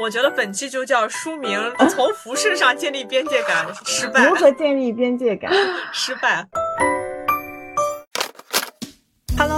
我觉得本期就叫书名：从服饰上建立边界感失败。如何建立边界感？失败。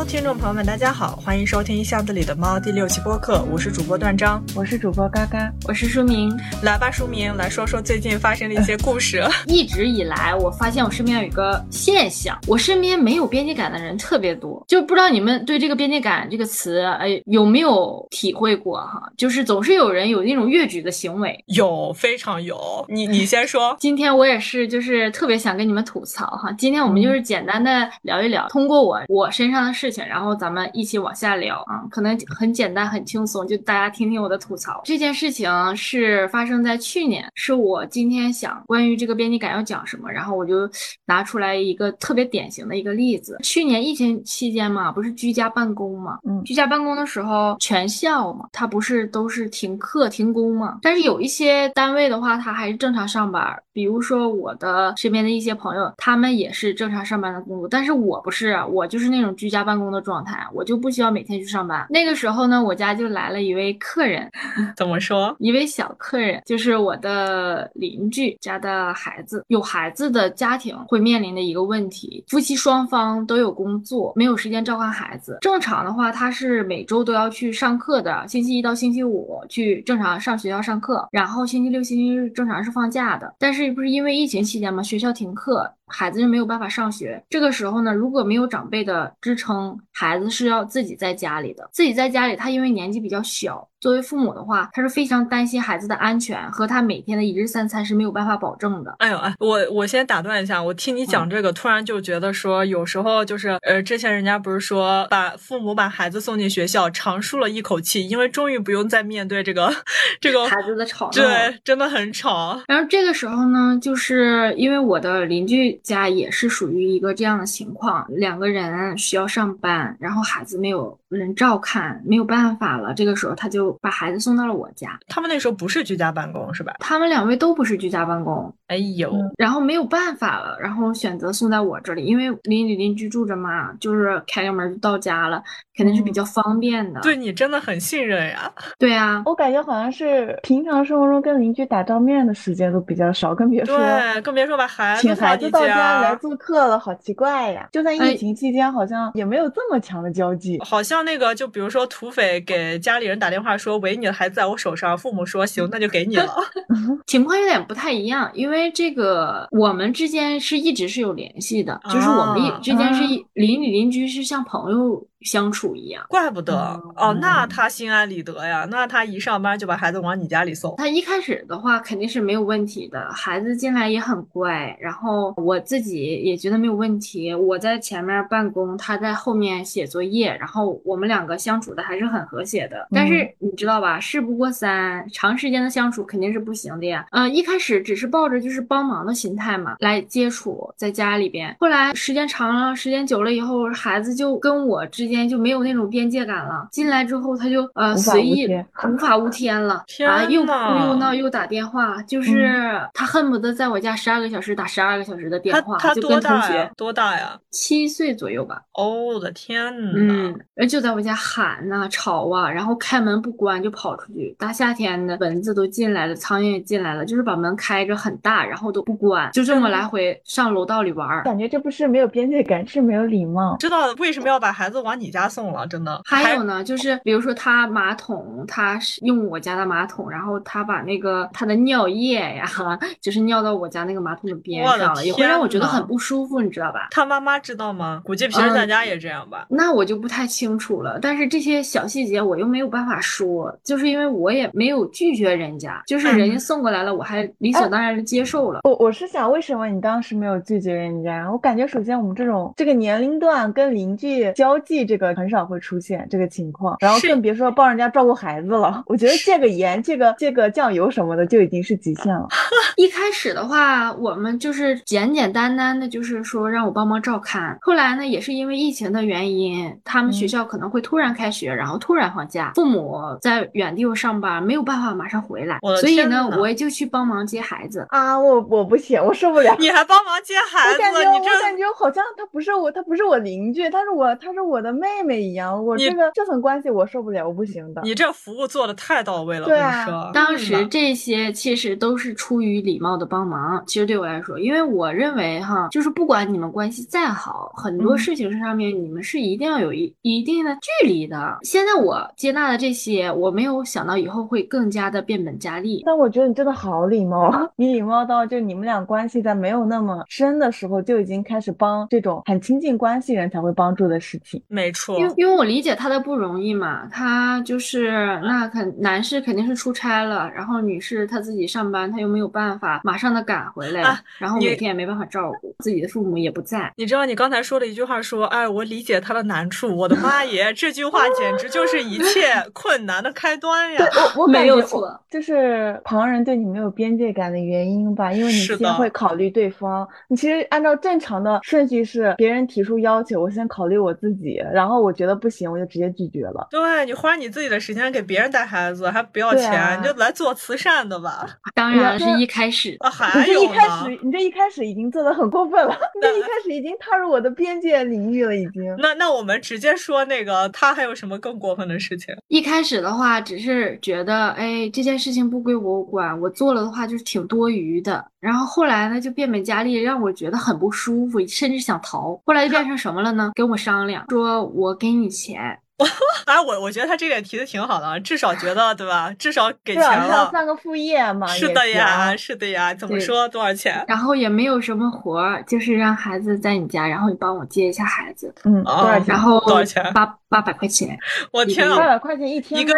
Hello，听众朋友们，大家好，欢迎收听《巷子里的猫》第六期播客，我是主播段章，我是主播嘎嘎，我是书明。来吧，书明，来说说最近发生的一些故事。一直以来，我发现我身边有一个现象，我身边没有边界感的人特别多，就不知道你们对这个边界感这个词，哎，有没有体会过哈？就是总是有人有那种越矩的行为，有，非常有。你你先说。今天我也是，就是特别想跟你们吐槽哈。今天我们就是简单的聊一聊，通过我我身上的。事情，然后咱们一起往下聊啊，可能很简单很轻松，就大家听听我的吐槽。这件事情是发生在去年，是我今天想关于这个编辑感要讲什么，然后我就拿出来一个特别典型的一个例子。去年疫情期间嘛，不是居家办公嘛，嗯，居家办公的时候，全校嘛，它不是都是停课停工嘛，但是有一些单位的话，它还是正常上班。比如说我的身边的一些朋友，他们也是正常上班的工作，但是我不是，我就是那种居家办公的状态，我就不需要每天去上班。那个时候呢，我家就来了一位客人，怎么说？一位小客人，就是我的邻居家的孩子。有孩子的家庭会面临的一个问题，夫妻双方都有工作，没有时间照看孩子。正常的话，他是每周都要去上课的，星期一到星期五去正常上学校上课，然后星期六、星期日正常是放假的，但是。不是因为疫情期间嘛？学校停课。孩子就没有办法上学，这个时候呢，如果没有长辈的支撑，孩子是要自己在家里的。自己在家里，他因为年纪比较小，作为父母的话，他是非常担心孩子的安全和他每天的一日三餐是没有办法保证的。哎呦哎，我我先打断一下，我听你讲这个，突然就觉得说，有时候就是呃，之前人家不是说把父母把孩子送进学校，长舒了一口气，因为终于不用再面对这个这个孩子的吵闹，对，真的很吵。然后这个时候呢，就是因为我的邻居。家也是属于一个这样的情况，两个人需要上班，然后孩子没有人照看，没有办法了。这个时候他就把孩子送到了我家。他们那时候不是居家办公是吧？他们两位都不是居家办公。哎呦，然后没有办法了，然后选择送在我这里，因为邻里邻居住着嘛，就是开个门就到家了，肯定是比较方便的。对你真的很信任呀。对啊，我感觉好像是平常生活中跟邻居打照面的时间都比较少，更别说对，更别说把孩子请孩子到家来做客了，好奇怪呀！就在疫情期间，好像也没有这么强的交际。好像那个，就比如说土匪给家里人打电话说：“喂，你的孩子在我手上。”父母说：“行，那就给你了。”情况有点不太一样，因为这个我们之间是一直是有联系的，就是我们之间是邻里邻居，是像朋友。相处一样，怪不得哦，那他心安理得呀。那他一上班就把孩子往你家里送。他一开始的话肯定是没有问题的，孩子进来也很乖，然后我自己也觉得没有问题。我在前面办公，他在后面写作业，然后我们两个相处的还是很和谐的。但是你知道吧，事不过三，长时间的相处肯定是不行的呀。嗯，一开始只是抱着就是帮忙的心态嘛来接触，在家里边。后来时间长了，时间久了以后，孩子就跟我之间。间就没有那种边界感了。进来之后，他就呃随意无法无天了 啊，又哭又闹又打电话，就是他恨不得在我家十二个小时打十二个小时的电话。他多大呀？多大呀？七岁左右吧。哦，我的天呐！嗯，就在我家喊呐吵啊，然后开门不关就跑出去。大夏天的，蚊子都进来了，苍蝇也进来了，就是把门开着很大，然后都不关，就这么来回上楼道里玩。感觉这不是没有边界感，是没有礼貌。知道为什么要把孩子往？你家送了，真的。还有呢，就是比如说他马桶，他是用我家的马桶，然后他把那个他的尿液呀，就是尿到我家那个马桶的边上了，也会让我觉得很不舒服，你知道吧？他妈妈知道吗？估计平时在家也这样吧。那我就不太清楚了。但是这些小细节我又没有办法说，就是因为我也没有拒绝人家，就是人家送过来了，我还理所当然的接受了。我我是想，为什么你当时没有拒绝人家？我感觉首先我们这种这个年龄段跟邻居交际。这个很少会出现这个情况，然后更别说帮人家照顾孩子了。我觉得戒个盐、戒个戒个酱油什么的就已经是极限了。一开始的话，我们就是简简单单的，就是说让我帮忙照看。后来呢，也是因为疫情的原因，他们学校可能会突然开学，然后突然放假，父母在远地方上班，没有办法马上回来，所以呢，我也就去帮忙接孩子。啊，我我不行，我受不了。你还帮忙接孩子？我感觉你我感觉好像他不是我，他不是我邻居，他是我，他是我的妹妹妹一样。我这个这层关系我受不了，我不行的。你这服务做的太到位了，对啊。当时这些其实都是出于礼貌的帮忙。其实对我来说，因为我认为哈，就是不管你们关系再好，很多事情上面你们是一定要有一一定的距离的。现在我接纳的这些，我没有想到以后会更加的变本加厉。但我觉得你真的好礼貌，你礼貌到就你们俩关系在没有那么深的时候就已经开始帮这种很亲近关系人才会帮助的事情。没错，因为因为我理解他的不容易嘛，他就是那肯男士肯定是出差了，然后女士她自己上班，她又没有办法马上的赶回来，然后每天也没办法照顾自己的父母也不在。你知道你刚才说的一句话说，哎，我理解他的难处，我的妈耶，这句话简直就是一切 困难的开端呀！我 我没有错，就是旁人对你没有边界感的原因吧，因为你先会考虑对方。你其实按照正常的顺序是，别人提出要求，我先考虑我自己，然后我觉得不行，我就直接拒绝了。对你花你自己的时间给别人带孩子还不要钱，啊、你就来做慈善的吧。当然是一开始，啊、还有一开始，你这一开始已经做的很过分了，你这一开始已经踏入我的边界领域了，已经。那那我们直接说那个他还有什么更过分的事情？一开始的话，只是觉得哎这件事情不归我管，我做了的话就是挺多余的。然后后来呢，就变本加厉，让我觉得很不舒服，甚至想逃。后来就变成什么了呢？跟我商量，说我给你钱。哎，我我觉得他这点提的挺好的，至少觉得对吧？至少给钱了，算个副业嘛。是的呀，是的呀。怎么说？多少钱？然后也没有什么活儿，就是让孩子在你家，然后你帮我接一下孩子。嗯，多少钱？然后多少钱？八八百块钱。我天啊！八百块钱一天 一个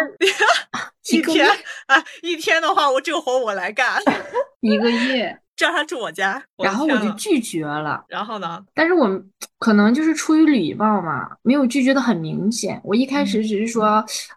一天啊！一天的话，我这个活我来干。一个月。叫他住我家，然后我就拒绝了。然后呢？但是我可能就是出于礼貌嘛，没有拒绝的很明显。我一开始只是说，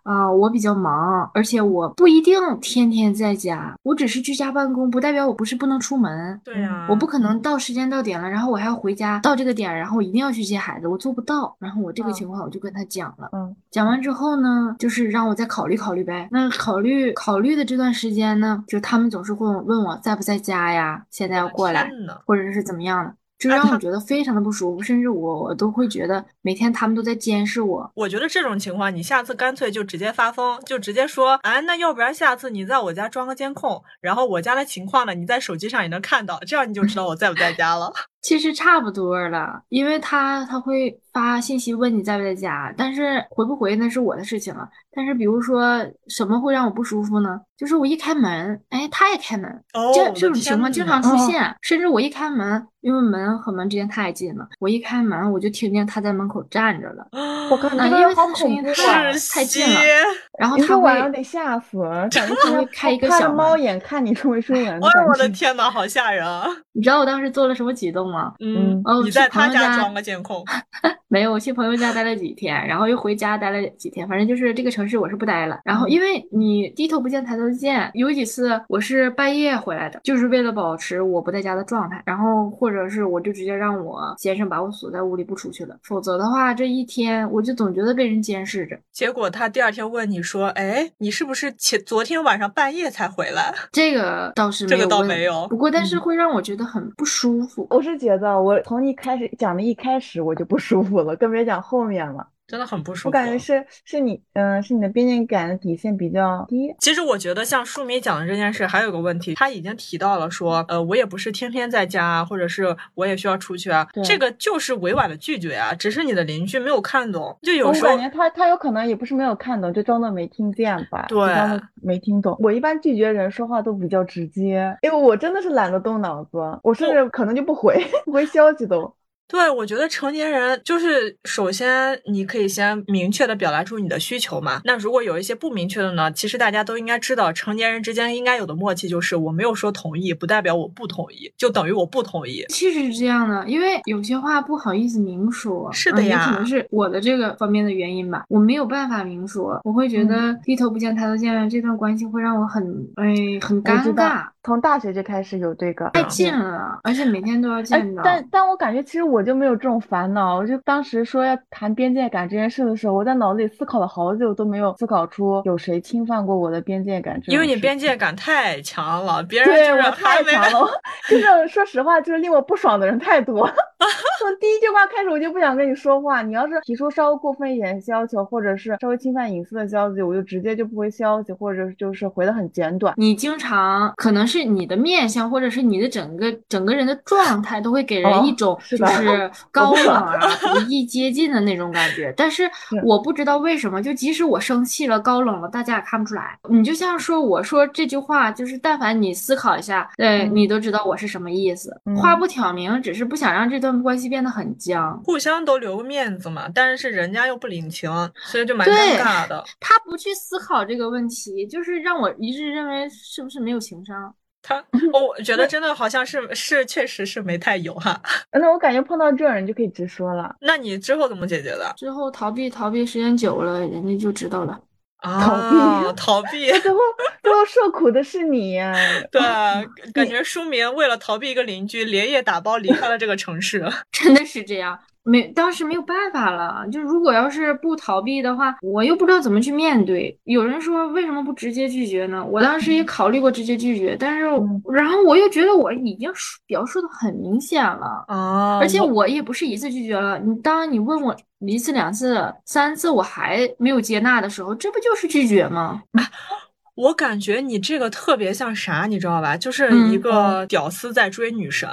啊、呃，我比较忙，而且我不一定天天在家，我只是居家办公，不代表我不是不能出门。对呀、啊，我不可能到时间到点了，然后我还要回家，到这个点，然后我一定要去接孩子，我做不到。然后我这个情况我就跟他讲了，嗯，讲完之后呢，就是让我再考虑考虑呗。那考虑考虑的这段时间呢，就他们总是会问我在不在家呀，现在要过来。或者是怎么样的，就让我觉得非常的不舒服，甚至我我都会觉得每天他们都在监视我。我觉得这种情况，你下次干脆就直接发疯，就直接说，哎，那要不然下次你在我家装个监控，然后我家的情况呢，你在手机上也能看到，这样你就知道我在不在家了。其实差不多了，因为他他会发信息问你在不在家，但是回不回那是我的事情了。但是比如说什么会让我不舒服呢？就是我一开门，哎，他也开门，哦、这这种情况经常出现。哦、甚至我一开门，因为门和门之间太近了，我一开门我就听见他在门口站着了。我靠，啊，因为他的声音太太近了，然后他会晚上得吓死了，感觉他会开一 个小猫眼看你出没出门。哎，我的天呐，好吓人啊！你知道我当时做了什么举动吗？嗯，哦，你在他家装个监控？没有，我去朋友家待了几天，然后又回家待了几天，反正就是这个城市我是不待了。然后因为你低头不见抬头见，有几次我是半夜回来的，就是为了保持我不在家的状态，然后或者是我就直接让我先生把我锁在屋里不出去了，否则的话这一天我就总觉得被人监视着。结果他第二天问你说：“哎，你是不是前昨天晚上半夜才回来？”这个倒是这个倒没有，不过但是会让我觉得很不舒服。我是觉得我从一开始讲的一开始我就不舒服了，更别讲后面了。真的很不舒服，我感觉是是你，嗯、呃，是你的边界感的底线比较低。其实我觉得像舒米讲的这件事，还有个问题，他已经提到了说，呃，我也不是天天在家，或者是我也需要出去啊，这个就是委婉的拒绝啊，只是你的邻居没有看懂，就有时候我感觉他他有可能也不是没有看懂，就装作没听见吧，对，装作没听懂。我一般拒绝人说话都比较直接，因为我真的是懒得动脑子，我甚至可能就不回，不回消息都。对，我觉得成年人就是首先你可以先明确的表达出你的需求嘛。那如果有一些不明确的呢，其实大家都应该知道，成年人之间应该有的默契就是我没有说同意，不代表我不同意，就等于我不同意。其实是这样的，因为有些话不好意思明说。是的呀，可能是我的这个方面的原因吧，我没有办法明说，我会觉得低头不见抬头见，这段关系会让我很哎很尴尬。从大学就开始有这个太近了，而且每天都要见到。但但我感觉其实我就没有这种烦恼。我就当时说要谈边界感这件事的时候，我在脑子里思考了好久，都没有思考出有谁侵犯过我的边界感。因为你边界感太强了，别人对我太强了。就是说实话，就是令我不爽的人太多。从第一句话开始，我就不想跟你说话。你要是提出稍微过分一点要求，或者是稍微侵犯隐私的消息，我就直接就不回消息，或者就是回的很简短。你经常可能是。是你的面相，或者是你的整个整个人的状态，都会给人一种就是高冷啊、不易接近的那种感觉。但是 我不知道为什么，就即使我生气了、高冷了，大家也看不出来。你就像说我说这句话，就是但凡你思考一下，对你都知道我是什么意思。话不挑明，只是不想让这段关系变得很僵，互相都留个面子嘛。但是人家又不领情，所以就蛮尴尬的。他不去思考这个问题，就是让我一直认为是不是没有情商。他，我觉得真的好像是是，确实是没太有哈。那我感觉碰到这种人就可以直说了。那你之后怎么解决的？之后逃避逃避时间久了，人家就知道了。逃避逃避，最后最后受苦的是你呀。对，感觉书明为了逃避一个邻居，连夜打包离开了这个城市。真的是这样。没，当时没有办法了。就如果要是不逃避的话，我又不知道怎么去面对。有人说为什么不直接拒绝呢？我当时也考虑过直接拒绝，但是然后我又觉得我已经表述的很明显了啊，而且我也不是一次拒绝了。你当你问我一次、两次、三次我还没有接纳的时候，这不就是拒绝吗？我感觉你这个特别像啥，你知道吧？就是一个屌丝在追女神。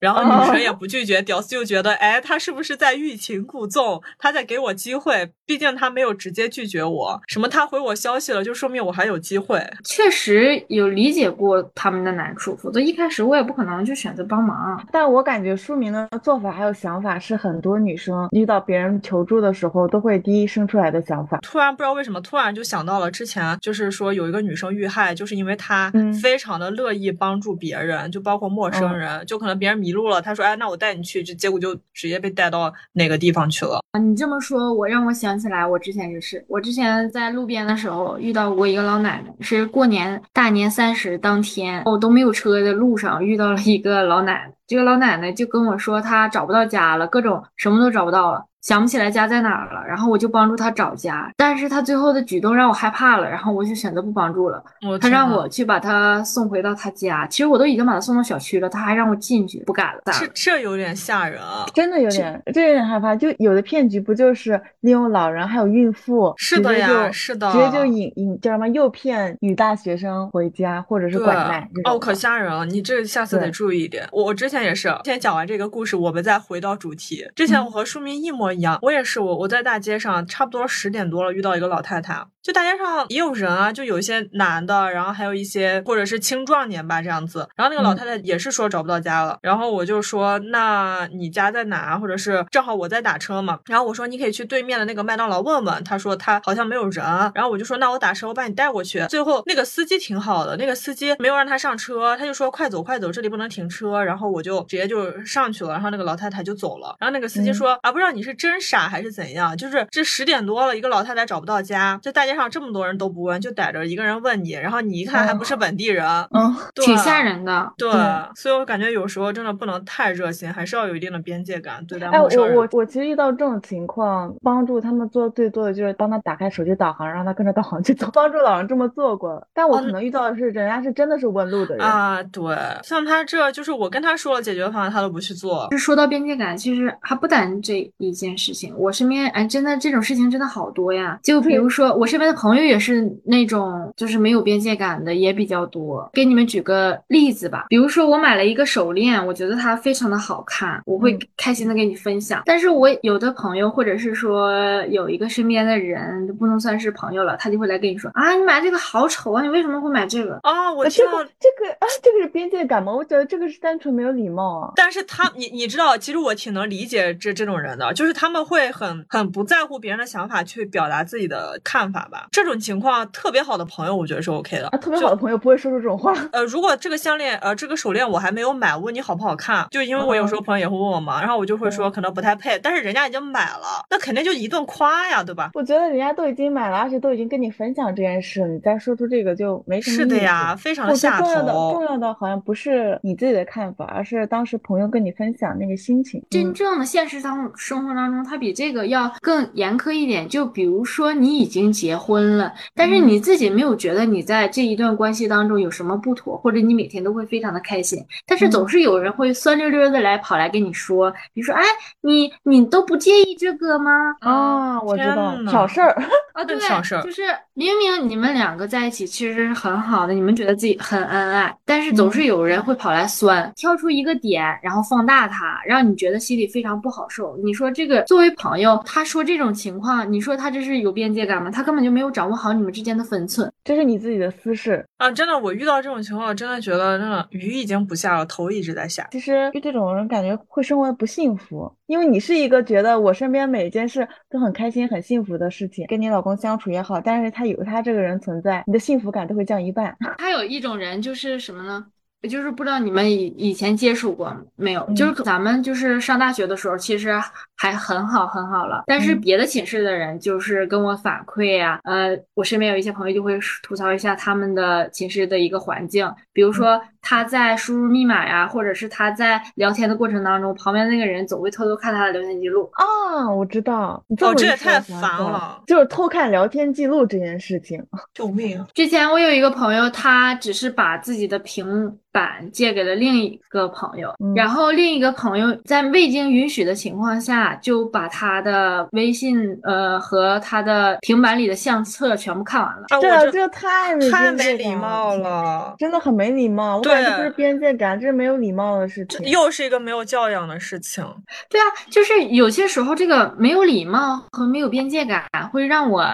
然后女生也不拒绝，屌丝就觉得，哎，他是不是在欲擒故纵？他在给我机会，毕竟他没有直接拒绝我。什么他回我消息了，就说明我还有机会。确实有理解过他们的难处，否则一开始我也不可能去选择帮忙。但我感觉书明的做法还有想法是很多女生遇到别人求助的时候都会第一生出来的想法。突然不知道为什么，突然就想到了之前，就是说有一个女生遇害，就是因为她非常的乐意帮助别人，就包括陌生人，就可能别人迷。迷路了，他说：“哎，那我带你去。”就结果就直接被带到哪个地方去了啊！你这么说，我让我想起来，我之前就是，我之前在路边的时候遇到过一个老奶奶，是过年大年三十当天，我都没有车的路上遇到了一个老奶奶。这个老奶奶就跟我说，她找不到家了，各种什么都找不到了。想不起来家在哪儿了，然后我就帮助他找家，但是他最后的举动让我害怕了，然后我就选择不帮助了。他让我去把他送回到他家，其实我都已经把他送到小区了，他还让我进去，不敢了。这这有点吓人啊，真的有点，这有点害怕。就有的骗局不就是利用老人还有孕妇，是的呀，是的，直接就引引叫什么诱骗女大学生回家，或者是拐卖。哦，可吓人了，你这下次得注意一点。我我之前也是，先讲完这个故事，我们再回到主题。之前我和书明一模。一样，我也是我我在大街上，差不多十点多了，遇到一个老太太。就大街上也有人啊，就有一些男的，然后还有一些或者是青壮年吧这样子。然后那个老太太也是说找不到家了，然后我就说那你家在哪？或者是正好我在打车嘛。然后我说你可以去对面的那个麦当劳问问。他说他好像没有人。然后我就说那我打车，我把你带过去。最后那个司机挺好的，那个司机没有让他上车，他就说快走快走，这里不能停车。然后我就直接就上去了，然后那个老太太就走了。然后那个司机说啊，不知道你是真傻还是怎样，就是这十点多了，一个老太太找不到家，就大街上这么多人都。不问就逮着一个人问你，然后你一看还不是本地人，嗯，挺吓人的。对，所以我感觉有时候真的不能太热心，还是要有一定的边界感对待陌生人。哎，我我我其实遇到这种情况，帮助他们做最多的就是帮他打开手机导航，让他跟着导航去走。帮助老人这么做过，但我可能遇到的是人家是真的是问路的人啊。对，像他这就是我跟他说了解决方案，他都不去做。就说到边界感，其实还不单这一件事情。我身边哎，真的这种事情真的好多呀。就比如说我身边。边的朋友也是那种就是没有边界感的也比较多。给你们举个例子吧，比如说我买了一个手链，我觉得它非常的好看，我会开心的跟你分享。但是我有的朋友或者是说有一个身边的人就，不能算是朋友了，他就会来跟你说啊，你买这个好丑啊，你为什么会买这个啊？我这个这个啊，这个是边界感吗？我觉得这个是单纯没有礼貌啊。但是他你你知道，其实我挺能理解这这种人的，就是他们会很很不在乎别人的想法去表达自己的看法吧。这种情况，特别好的朋友，我觉得是 OK 的。啊，特别好的朋友不会说出这种话。呃，如果这个项链呃这个手链我还没有买，问你好不好看，就因为我有时候朋友也会问我嘛，然后我就会说可能不太配，但是人家已经买了，那肯定就一顿夸呀，对吧？我觉得人家都已经买了，而且都已经跟你分享这件事，你再说出这个就没什么意思。是的呀，非常的下头。重要的重要的好像不是你自己的看法，而是当时朋友跟你分享那个心情。真正的现实当生活当中，它比这个要更严苛一点。就比如说你已经结婚了，但是你自己没有觉得你在这一段关系当中有什么不妥，或者你每天都会非常的开心，但是总是有人会酸溜溜的来跑来跟你说，比如说，哎，你你都不介意这个吗？啊，我知道，挑事儿啊，对，就是明明你们两个在一起其实是很好的，你们觉得自己很恩爱，但是总是有人会跑来酸，挑出一个点，然后放大它，让你觉得心里非常不好受。你说这个作为朋友，他说这种情况，你说他这是有边界感吗？他根本就没有掌握好你们之间的分寸，这是你自己的私事啊！真的，我遇到这种情况，真的觉得真的雨已经不下了，头一直在下。其实遇这种人，感觉会生活的不幸福，因为你是一个觉得我身边每一件事都很开心、很幸福的事情，跟你老公相处也好，但是他有他这个人存在，你的幸福感都会降一半。还有一种人就是什么呢？就是不知道你们以以前接触过没有？就是咱们就是上大学的时候，其实还很好很好了。但是别的寝室的人就是跟我反馈呀，呃，我身边有一些朋友就会吐槽一下他们的寝室的一个环境，比如说他在输入密码呀，或者是他在聊天的过程当中，旁边那个人总会偷偷看他的聊天记录。啊，我知道，你哦，这也太烦了，就是偷看聊天记录这件事情，救命！之前我有一个朋友，他只是把自己的平。板借给了另一个朋友，然后另一个朋友在未经允许的情况下，就把他的微信呃和他的平板里的相册全部看完了。对啊这太太没礼貌了，真的很没礼貌。我感觉不是边界感，这是没有礼貌的事情，又是一个没有教养的事情。对啊，就是有些时候这个没有礼貌和没有边界感会让我。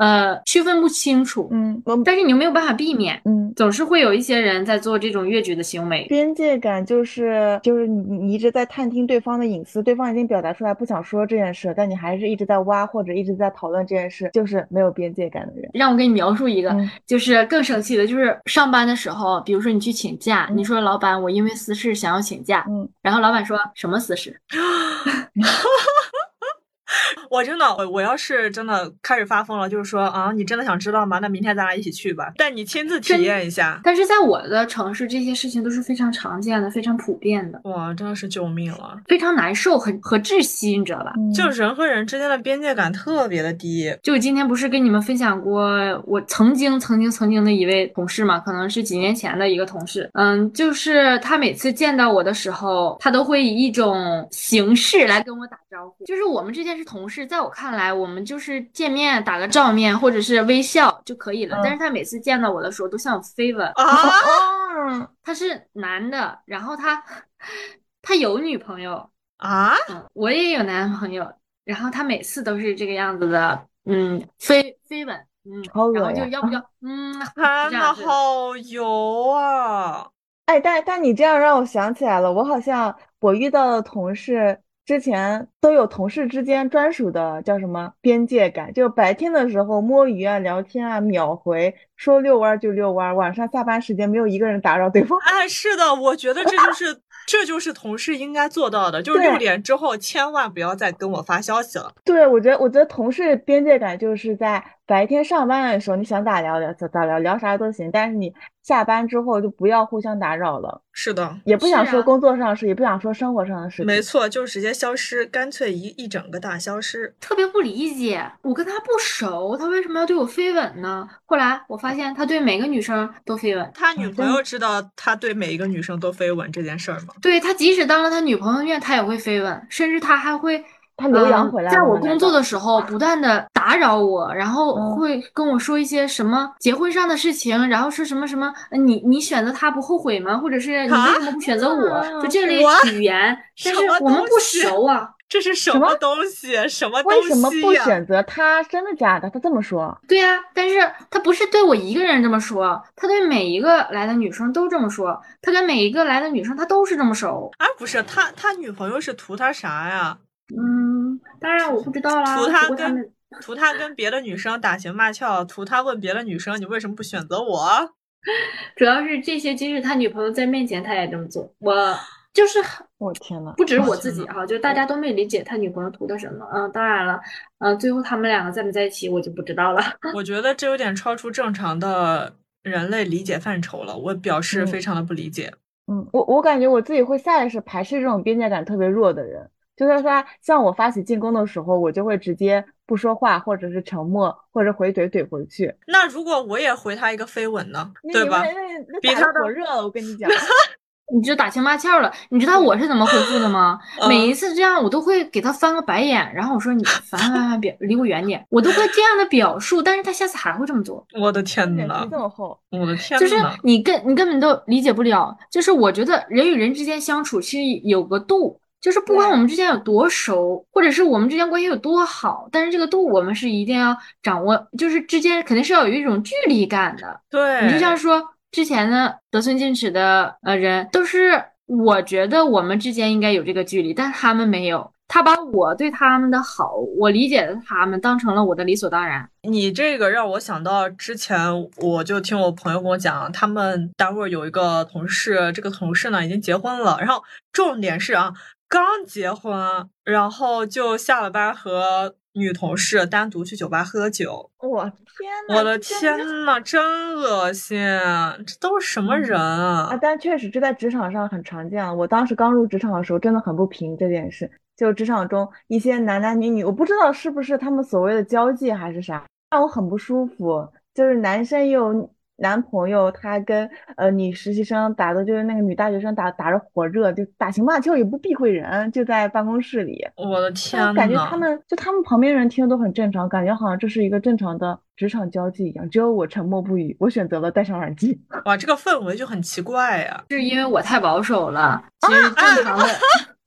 呃，区分不清楚，嗯，但是你又没有办法避免，嗯，总是会有一些人在做这种越矩的行为。边界感就是就是你你一直在探听对方的隐私，对方已经表达出来不想说这件事，但你还是一直在挖或者一直在讨论这件事，就是没有边界感的人。让我给你描述一个，就是更生气的，就是上班的时候，比如说你去请假，你说老板，我因为私事想要请假，嗯，然后老板说什么私事？我真的，我我要是真的开始发疯了，就是说啊，你真的想知道吗？那明天咱俩一起去吧，带你亲自体验一下。但是在我的城市，这些事情都是非常常见的，非常普遍的。哇，真的是救命了，非常难受，很和窒息，你知道吧？就人和人之间的边界感特别的低。就今天不是跟你们分享过我曾经、曾经、曾经的一位同事嘛？可能是几年前的一个同事。嗯，就是他每次见到我的时候，他都会以一种形式来跟我打招呼，就是我们之间是同事。在我看来，我们就是见面打个照面或者是微笑就可以了。但是他每次见到我的时候都向我飞吻啊！他是男的，然后他他有女朋友啊，我也有男朋友，然后他每次都是这个样子的，嗯，飞飞吻，嗯，然后就要不要，嗯，天呐，好油啊！哎，但但你这样让我想起来了，我好像我遇到的同事。之前都有同事之间专属的叫什么边界感，就白天的时候摸鱼啊、聊天啊、秒回，说遛弯就遛弯，晚上下班时间没有一个人打扰对方。哎，是的，我觉得这就是 这就是同事应该做到的，就是六点之后千万不要再跟我发消息了。对，我觉得我觉得同事边界感就是在白天上班的时候，你想咋聊聊咋聊，聊啥都行，但是你。下班之后就不要互相打扰了。是的，也不想说工作上的事，也不想说生活上的事。没错，就直接消失，干脆一一整个大消失。特别不理解，我跟他不熟，他为什么要对我飞吻呢？后来我发现他对每个女生都飞吻。他女朋友知道他对每一个女生都飞吻这件事儿吗？对他，即使当了他女朋友面，他也会飞吻，甚至他还会。他留洋回来了。在我工作的时候，不断的打扰我，然后会跟我说一些什么结婚上的事情，然后说什么什么，你你选择他不后悔吗？或者是你为什么不选择我？就这类语言，但是我们不熟啊。这是什么东西？什么东西？为什么不选择他？真的假的？他这么说。对呀，但是他不是对我一个人这么说，他对每一个来的女生都这么说。他跟每一个来的女生，他都是这么熟。啊，不是，他他女朋友是图他啥呀？嗯，当然我不知道啦。图他跟图他跟别的女生打情骂俏，图他问别的女生你为什么不选择我？主要是这些，即使他女朋友在面前，他也这么做。我。就是，我天呐，不只是我自己哈，就大家都没理解他女朋友图的什么。嗯，当然了，嗯，最后他们两个在没在一起，我就不知道了。我觉得这有点超出正常的人类理解范畴了，我表示非常的不理解。嗯，我我感觉我自己会下意识排斥这种边界感特别弱的人，就是说向我发起进攻的时候，我就会直接不说话，或者是沉默，或者回怼怼回去。那如果我也回他一个飞吻呢？对吧？别他火热了，我跟你讲。你就打情骂俏了，你知道我是怎么回复的吗？每一次这样，我都会给他翻个白眼，然后我说你烦烦烦，别离我远点，我都会这样的表述，但是他下次还会这么做。我的天呐，这么厚，我的天，就是你根你根本都理解不了。就是我觉得人与人之间相处其实有个度，就是不管我们之间有多熟，或者是我们之间关系有多好，但是这个度我们是一定要掌握，就是之间肯定是要有一种距离感的。对，你就像说。之前的得寸进尺的呃人，都是我觉得我们之间应该有这个距离，但他们没有。他把我对他们的好，我理解的他们当成了我的理所当然。你这个让我想到之前，我就听我朋友跟我讲，他们单位有一个同事，这个同事呢已经结婚了，然后重点是啊，刚结婚，然后就下了班和。女同事单独去酒吧喝酒，我天呐！我的天呐，真恶心！这都是什么人啊？但确实这在职场上很常见。我当时刚入职场的时候，真的很不平这件事。就职场中一些男男女女，我不知道是不是他们所谓的交际还是啥，让我很不舒服。就是男生又。男朋友他跟呃女实习生打的，就是那个女大学生打打着火热，就打情骂俏也不避讳人，就在办公室里。我的天感觉他们就他们旁边人听都很正常，感觉好像这是一个正常的职场交际一样。只有我沉默不语，我选择了戴上耳机。哇，这个氛围就很奇怪呀。是因为我太保守了，其实正常的。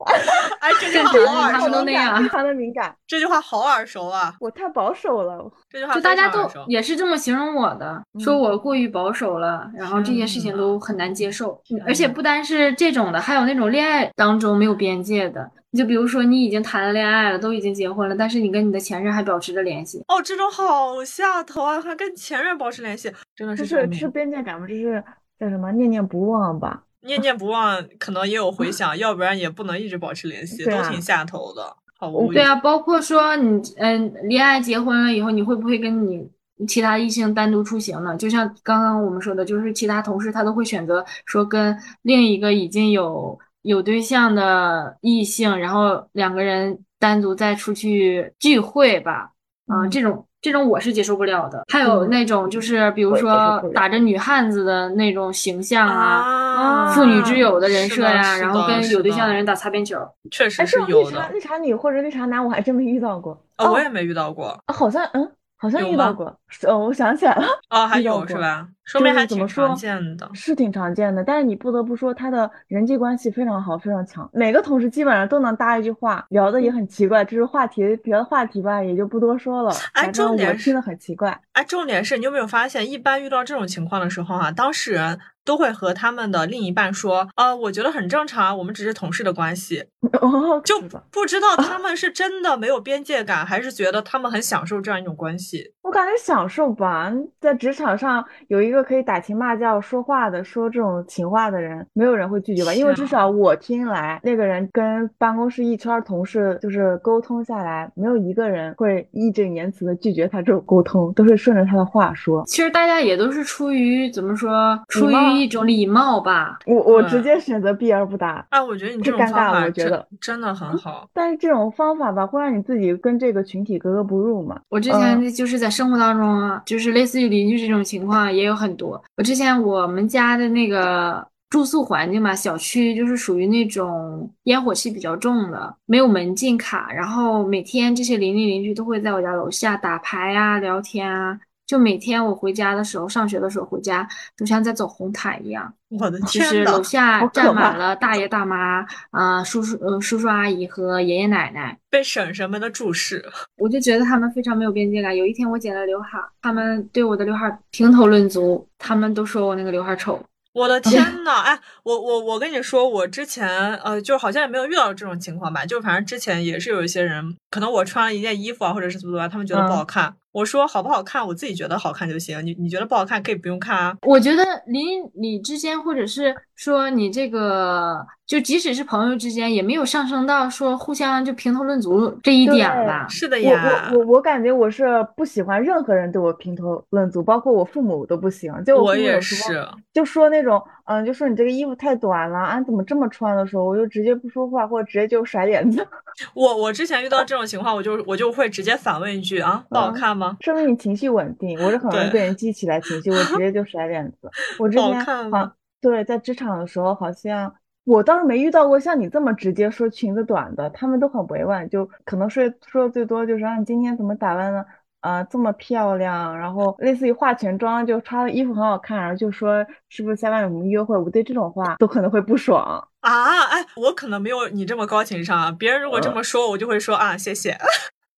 哎，这句话好耳熟，非常的敏感。这句话好耳熟啊！我太保守了。这句话就大家都也是这么形容我的，说我过于保守了，然后这些事情都很难接受。而且不单是这种的，还有那种恋爱当中没有边界的。你就比如说，你已经谈了恋爱了，都已经结婚了，但是你跟你的前任还保持着联系。哦，这种好下头啊！还跟前任保持联系，真的是是是边界感吗？这是叫什么？念念不忘吧。念念不忘，可能也有回响，要不然也不能一直保持联系，都挺下头的。好无语。对啊，包括说你，嗯，恋爱结婚了以后，你会不会跟你其他异性单独出行呢？就像刚刚我们说的，就是其他同事他都会选择说跟另一个已经有有对象的异性，然后两个人单独再出去聚会吧。啊，这种。这种我是接受不了的，还有那种就是比如说打着女汉子的那种形象啊，妇女之友的人设呀，然后跟有对象的人打擦边球，确实是有的。绿茶女或者绿茶男，我还真没遇到过。哦，我也没遇到过。好像嗯。好像遇到过，哦，我想起来了，哦，还有是吧？说明还挺常见的，是挺常见的。但是你不得不说，他的人际关系非常好，非常强。每个同事基本上都能搭一句话，聊的也很奇怪。就是话题，别的话题吧，也就不多说了。哎，重点听的很奇怪。哎，重点是你有没有发现，一般遇到这种情况的时候，啊，当事人。都会和他们的另一半说，呃，我觉得很正常，我们只是同事的关系，就不知道他 们是真的没有边界感，还是觉得他们很享受这样一种关系。我感觉享受吧，在职场上有一个可以打情骂俏说话的，说这种情话的人，没有人会拒绝吧？因为至少我听来，那个人跟办公室一圈同事就是沟通下来，没有一个人会义正言辞的拒绝他这种沟通，都是顺着他的话说。其实大家也都是出于怎么说，出于。一种礼貌吧，我我直接选择避而不答。啊，我觉得你这尴尬，我觉得真的很好。但是这种方法吧，会让你自己跟这个群体格格不入嘛。我之前就是在生活当中啊，就是类似于邻居这种情况也有很很多。我之前我们家的那个。住宿环境嘛，小区就是属于那种烟火气比较重的，没有门禁卡，然后每天这些邻里邻居都会在我家楼下打牌啊、聊天啊。就每天我回家的时候，上学的时候回家，都像在走红毯一样。我的天就是楼下站满了大爷大妈啊、叔叔、呃叔叔阿姨和爷爷奶奶，被婶婶们的注视。我就觉得他们非常没有边界感。有一天我剪了刘海，他们对我的刘海评头论足，他们都说我那个刘海丑。我的天 呐！哎，我我我跟你说，我之前呃，就好像也没有遇到这种情况吧。就反正之前也是有一些人，可能我穿了一件衣服啊，或者是怎么怎么，他们觉得不好看。我说好不好看，我自己觉得好看就行。你你觉得不好看，可以不用看啊。我觉得邻里之间，或者是说你这个，就即使是朋友之间，也没有上升到说互相就评头论足这一点吧。是的呀，我我我感觉我是不喜欢任何人对我评头论足，包括我父母都不行。就我也是，就说那种嗯，就说你这个衣服太短了啊，怎么这么穿的时候，我就直接不说话，或者直接就甩脸子。我我之前遇到这种情况，我就我就会直接反问一句啊，不好看吗？说明你情绪稳定。我是很容易被人激起来情绪，我直接就 甩脸子。我之前好对，在职场的时候，好像我倒是没遇到过像你这么直接说裙子短的，他们都很委婉，就可能说说的最多就是啊，你今天怎么打扮的啊这么漂亮？然后类似于化全妆，就穿的衣服很好看，然后就说是不是下班有什么约会？我对这种话都可能会不爽啊！哎，我可能没有你这么高情商，别人如果这么说，我就会说啊，谢谢。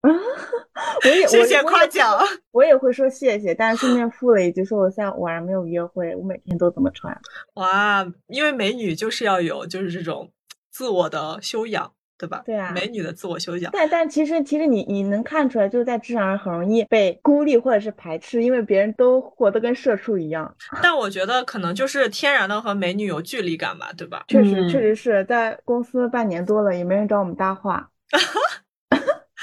我也谢谢夸奖，我也会说谢谢，但是顺便附了一句说我现在晚上没有约会，我每天都这么穿。哇，因为美女就是要有就是这种自我的修养，对吧？对啊，美女的自我修养。但但其实其实你你能看出来，就是在职场上很容易被孤立或者是排斥，因为别人都活得跟社畜一样。但我觉得可能就是天然的和美女有距离感吧，对吧？确实确实是在公司半年多了，也没人找我们搭话。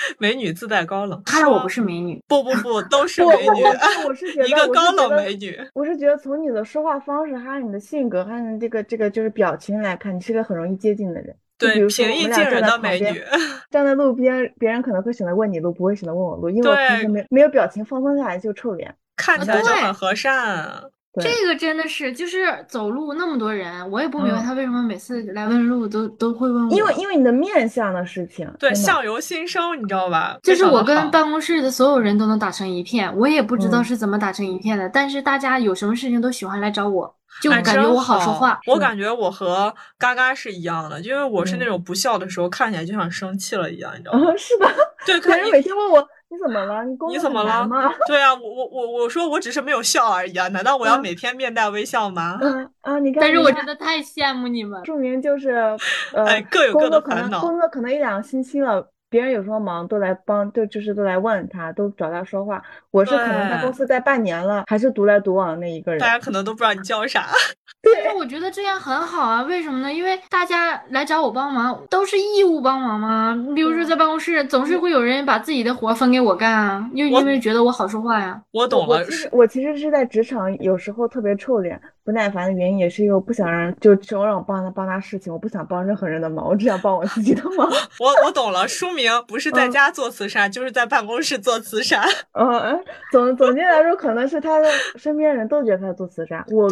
美女自带高冷，看来我不是美女。不不不，都是美女。我是 觉得一个高冷美女。我是觉得从你的说话方式，还有你的性格，还有这个这个就是表情来看，你是个很容易接近的人。对，平易近人的美女。站在路边，别人可能会选择问你路，不会选择问我路，因为我平时没没有表情，放松下来就臭脸，看起来就很和善。这个真的是，就是走路那么多人，我也不明白他为什么每次来问路都都会问我。因为因为你的面相的事情，对，相由心生，你知道吧？就是我跟办公室的所有人都能打成一片，我也不知道是怎么打成一片的，但是大家有什么事情都喜欢来找我，就感觉我好说话。我感觉我和嘎嘎是一样的，因为我是那种不笑的时候看起来就像生气了一样，你知道吗？是吧，对，可是每天问我。你怎么了？你你怎么了？对啊，我我我我说我只是没有笑而已啊！难道我要每天面带微笑吗？嗯啊，你看，但是我真的太羡慕你们，证明就是呃，各有各的烦恼。工作可能一两个星期了，别人有时候忙都来帮，就就是都来问他，都找他说话。我是可能在公司待半年了，还是独来独往的那一个人。大家可能都不知道你叫啥。但是我觉得这样很好啊，为什么呢？因为大家来找我帮忙都是义务帮忙嘛。你比如说在办公室，总是会有人把自己的活分给我干啊，因为因为觉得我好说话呀。我懂了。我其实我其实是在职场有时候特别臭脸、不耐烦的原因，也是因为我不想让就总让我帮他帮他事情，我不想帮任何人的忙，我只想帮我自己的忙。我我懂了，书名不是在家做慈善，就是在办公室做慈善。嗯，总总结来说，可能是他的身边人都觉得他做慈善。我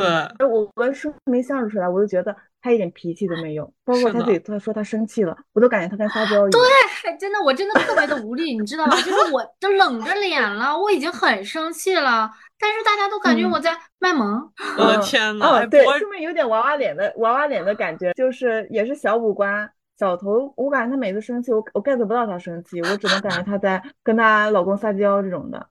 我跟书明相处出来，我就觉得他一点脾气都没有，包括他自己他说他生气了，我都感觉他跟撒娇一样。对，真的，我真的特别的无力，你知道吗？就是我都冷着脸了，我已经很生气了，但是大家都感觉我在卖萌。我的天呐，对，说明有点娃娃脸的娃娃脸的感觉，就是也是小五官、小头。我感觉她每次生气，我我 get 不到她生气，我只能感觉她在 跟她老公撒娇这种的。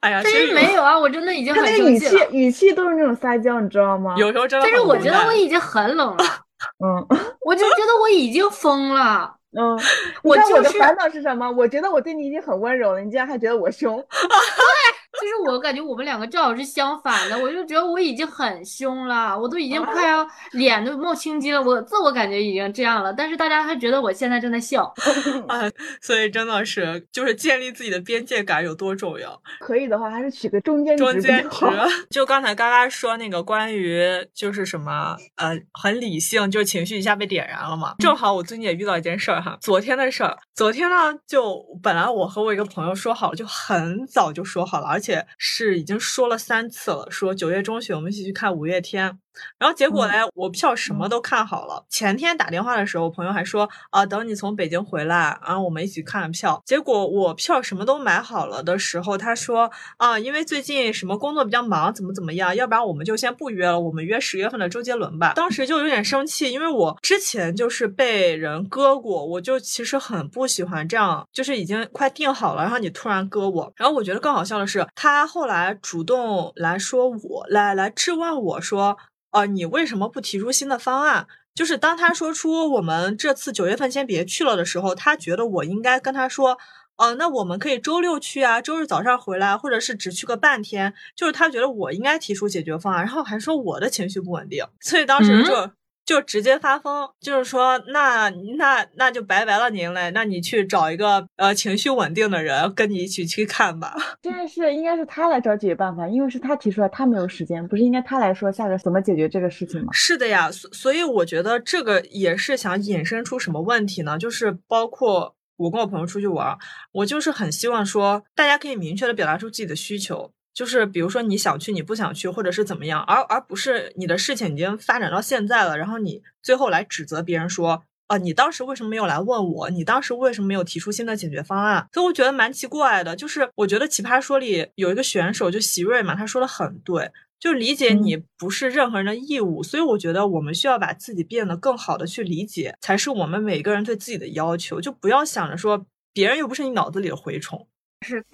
哎呀，但是没有啊，我真的已经很生气了。语气语气都是那种撒娇，你知道吗？有时候真的。但是我觉得我已经很冷了，嗯，我就觉得我已经疯了，嗯。我我的烦恼是什么？我觉得我对你已经很温柔了，你竟然还觉得我凶。对。就是我感觉我们两个正好是相反的，我就觉得我已经很凶了，我都已经快要脸都冒青筋了，我自我感觉已经这样了，但是大家还觉得我现在正在笑，啊，所以真的是就是建立自己的边界感有多重要。可以的话，还是取个中间值。中间值。就刚才嘎嘎说那个关于就是什么呃很理性，就情绪一下被点燃了嘛。正好我最近也遇到一件事儿哈，昨天的事儿。昨天呢，就本来我和我一个朋友说好了，就很早就说好了，而且且是已经说了三次了，说九月中旬我们一起去看五月天。然后结果嘞，我票什么都看好了。前天打电话的时候，朋友还说啊，等你从北京回来，然后我们一起看票。结果我票什么都买好了的时候，他说啊，因为最近什么工作比较忙，怎么怎么样，要不然我们就先不约了，我们约十月份的周杰伦吧。当时就有点生气，因为我之前就是被人割过，我就其实很不喜欢这样，就是已经快定好了，然后你突然割我。然后我觉得更好笑的是，他后来主动来说我来来质问我说。啊，你为什么不提出新的方案？就是当他说出我们这次九月份先别去了的时候，他觉得我应该跟他说，哦，那我们可以周六去啊，周日早上回来，或者是只去个半天。就是他觉得我应该提出解决方案，然后还说我的情绪不稳定，所以当时就。就直接发疯，就是说，那那那就拜拜了您嘞，那你去找一个呃情绪稳定的人跟你一起去看吧。这件事应该是他来找解决办法，因为是他提出来，他没有时间，不是应该他来说下个怎么解决这个事情吗？是的呀，所所以我觉得这个也是想引申出什么问题呢？就是包括我跟我朋友出去玩，我就是很希望说大家可以明确的表达出自己的需求。就是比如说你想去，你不想去，或者是怎么样，而而不是你的事情已经发展到现在了，然后你最后来指责别人说，呃，你当时为什么没有来问我？你当时为什么没有提出新的解决方案？所以我觉得蛮奇怪的。就是我觉得奇葩说里有一个选手就席瑞嘛，他说的很对，就理解你不是任何人的义务。所以我觉得我们需要把自己变得更好的去理解，才是我们每个人对自己的要求。就不要想着说别人又不是你脑子里的蛔虫。是。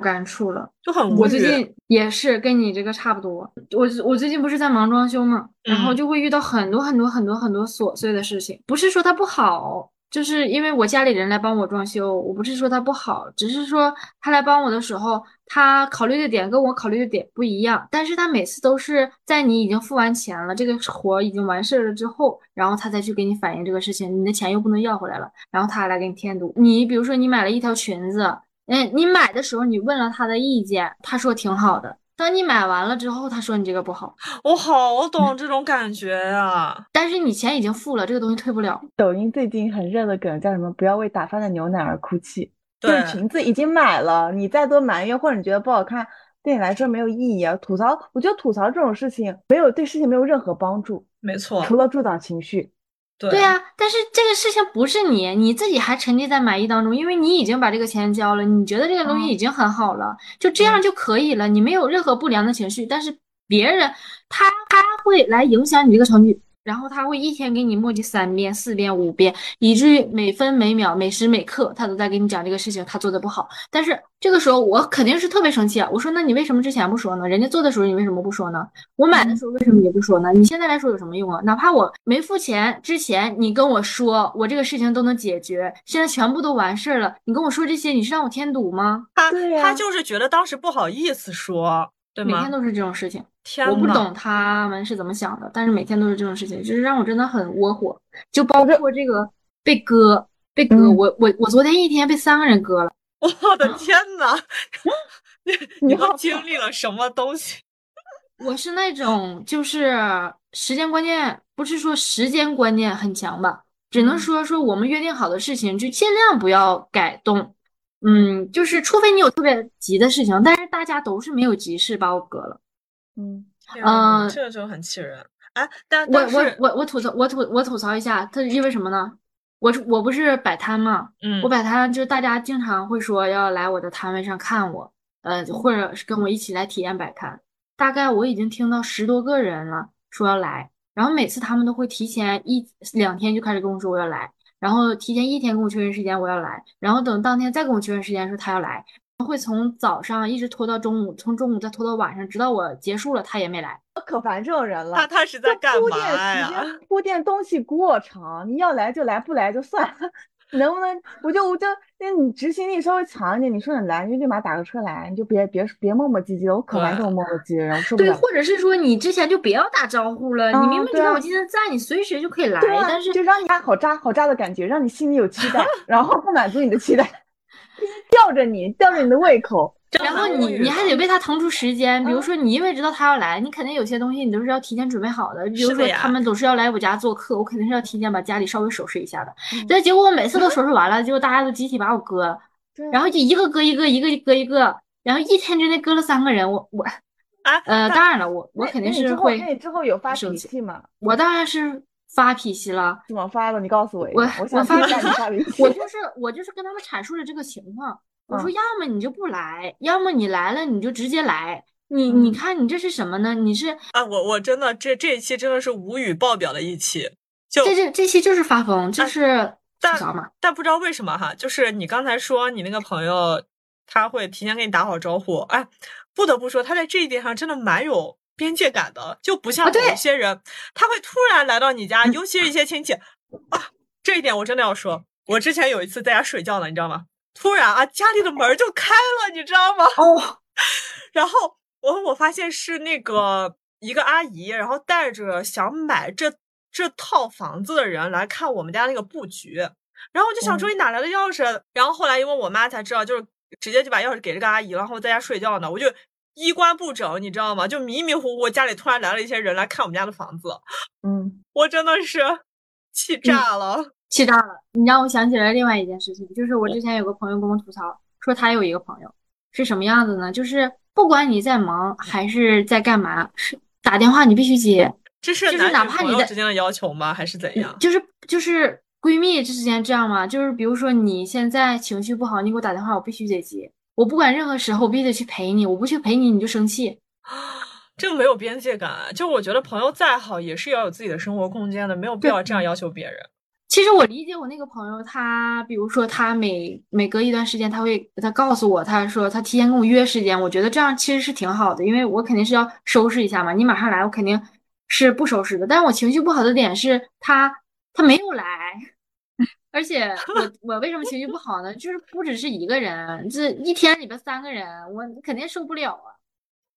感触了，就很我最近也是跟你这个差不多。我我最近不是在忙装修嘛，然后就会遇到很多很多很多很多琐碎的事情。不是说它不好，就是因为我家里人来帮我装修，我不是说它不好，只是说他来帮我的时候，他考虑的点跟我考虑的点不一样。但是他每次都是在你已经付完钱了，这个活已经完事了之后，然后他再去给你反映这个事情，你的钱又不能要回来了，然后他来给你添堵。你比如说你买了一条裙子。哎，你买的时候你问了他的意见，他说挺好的。当你买完了之后，他说你这个不好。我好懂这种感觉呀。但是你钱已经付了，这个东西退不了。抖音最近很热的梗叫什么？不要为打翻的牛奶而哭泣。对，裙子已经买了，你再多埋怨或者你觉得不好看，对你来说没有意义啊。吐槽，我觉得吐槽这种事情没有对事情没有任何帮助。没错，除了助长情绪。对呀，但是这个事情不是你，你自己还沉浸在满意当中，因为你已经把这个钱交了，你觉得这个东西已经很好了，就这样就可以了，你没有任何不良的情绪，但是别人他他会来影响你这个程序。然后他会一天给你磨叽三遍、四遍、五遍，以至于每分每秒、每时每刻他都在给你讲这个事情，他做的不好。但是这个时候我肯定是特别生气啊！我说，那你为什么之前不说呢？人家做的时候你为什么不说呢？我买的时候为什么也不说呢？你现在来说有什么用啊？哪怕我没付钱之前，你跟我说我这个事情都能解决，现在全部都完事儿了，你跟我说这些，你是让我添堵吗？他他就是觉得当时不好意思说。每天都是这种事情，天我不懂他们是怎么想的，但是每天都是这种事情，就是让我真的很窝火。就包括这个被割，被割，我我我昨天一天被三个人割了，我的天呐，你你都经历了什么东西？我是那种就是时间观念，不是说时间观念很强吧，只能说说我们约定好的事情就尽量不要改动。嗯，就是除非你有特别急的事情，但是大家都是没有急事把我割了。嗯嗯，这个就很气人。哎，但我我我我吐槽我吐我吐槽一下，它因为什么呢？我我不是摆摊嘛，嗯，我摆摊就是大家经常会说要来我的摊位上看我，呃，或者是跟我一起来体验摆摊。大概我已经听到十多个人了说要来，然后每次他们都会提前一两天就开始跟我说我要来。然后提前一天跟我确认时间，我要来。然后等当天再跟我确认时间，说他要来，会从早上一直拖到中午，从中午再拖到晚上，直到我结束了，他也没来。可烦这种人了。他他是在干嘛呀？铺垫东西过长，你要来就来，不来就算了。能不能？我就我就，那你执行力稍微强一点。你说你来，你就立马打个车来，你就别别别磨磨唧唧的。我可烦这种磨磨唧唧的人，我受不了。对，或者是说你之前就不要打招呼了。你明明知道我今天在，你随时就可以来。但是就让你好渣好渣的感觉，让你心里有期待，然后不满足你的期待，吊着你，吊着你的胃口。然后你你还得为他腾出时间，比如说你因为知道他要来，你肯定有些东西你都是要提前准备好的。比如说他们总是要来我家做客，我肯定是要提前把家里稍微收拾一下的。但结果我每次都收拾完了，结果大家都集体把我割了。然后就一个割一个，一个割一个，然后一天之内割了三个人，我我啊呃，当然了，我我肯定是会。那你之后有发脾气吗？我当然是发脾气了。怎么发的？你告诉我。我我发脾气。我就是我就是跟他们阐述了这个情况。我说，要么你就不来，要么你来了你就直接来。你你看你这是什么呢？你是啊，我我真的这这一期真的是无语爆表的一期。就这这这期就是发疯，就是但但不知道为什么哈，就是你刚才说你那个朋友他会提前给你打好招呼，哎，不得不说他在这一点上真的蛮有边界感的，就不像有些人他会突然来到你家，尤其是一些亲戚啊，这一点我真的要说，我之前有一次在家睡觉呢，你知道吗？突然啊，家里的门就开了，你知道吗？哦，然后我我发现是那个一个阿姨，然后带着想买这。这套房子的人来看我们家那个布局，然后我就想说你哪来的钥匙？然后后来因为我妈才知道，就是直接就把钥匙给这个阿姨，然后在家睡觉呢，我就衣冠不整，你知道吗？就迷迷糊糊，家里突然来了一些人来看我们家的房子，嗯，我真的是气炸了，气炸了！你让我想起来另外一件事情，就是我之前有个朋友跟我吐槽说，他有一个朋友是什么样子呢？就是不管你在忙还是在干嘛，是打电话你必须接。这是就是哪怕你的之间的要求吗？还是怎样？就是就是闺蜜之间这样吗？就是比如说你现在情绪不好，你给我打电话，我必须得接。我不管任何时候，我必须得去陪你。我不去陪你，你就生气。这个没有边界感。就我觉得朋友再好，也是要有自己的生活空间的，没有必要这样要求别人。其实我理解我那个朋友，他比如说他每每隔一段时间，他会他告诉我，他说他提前跟我约时间。我觉得这样其实是挺好的，因为我肯定是要收拾一下嘛。你马上来，我肯定。是不收拾的，但是我情绪不好的点是他他没有来，而且 我我为什么情绪不好呢？就是不只是一个人，这一天里边三个人，我肯定受不了啊！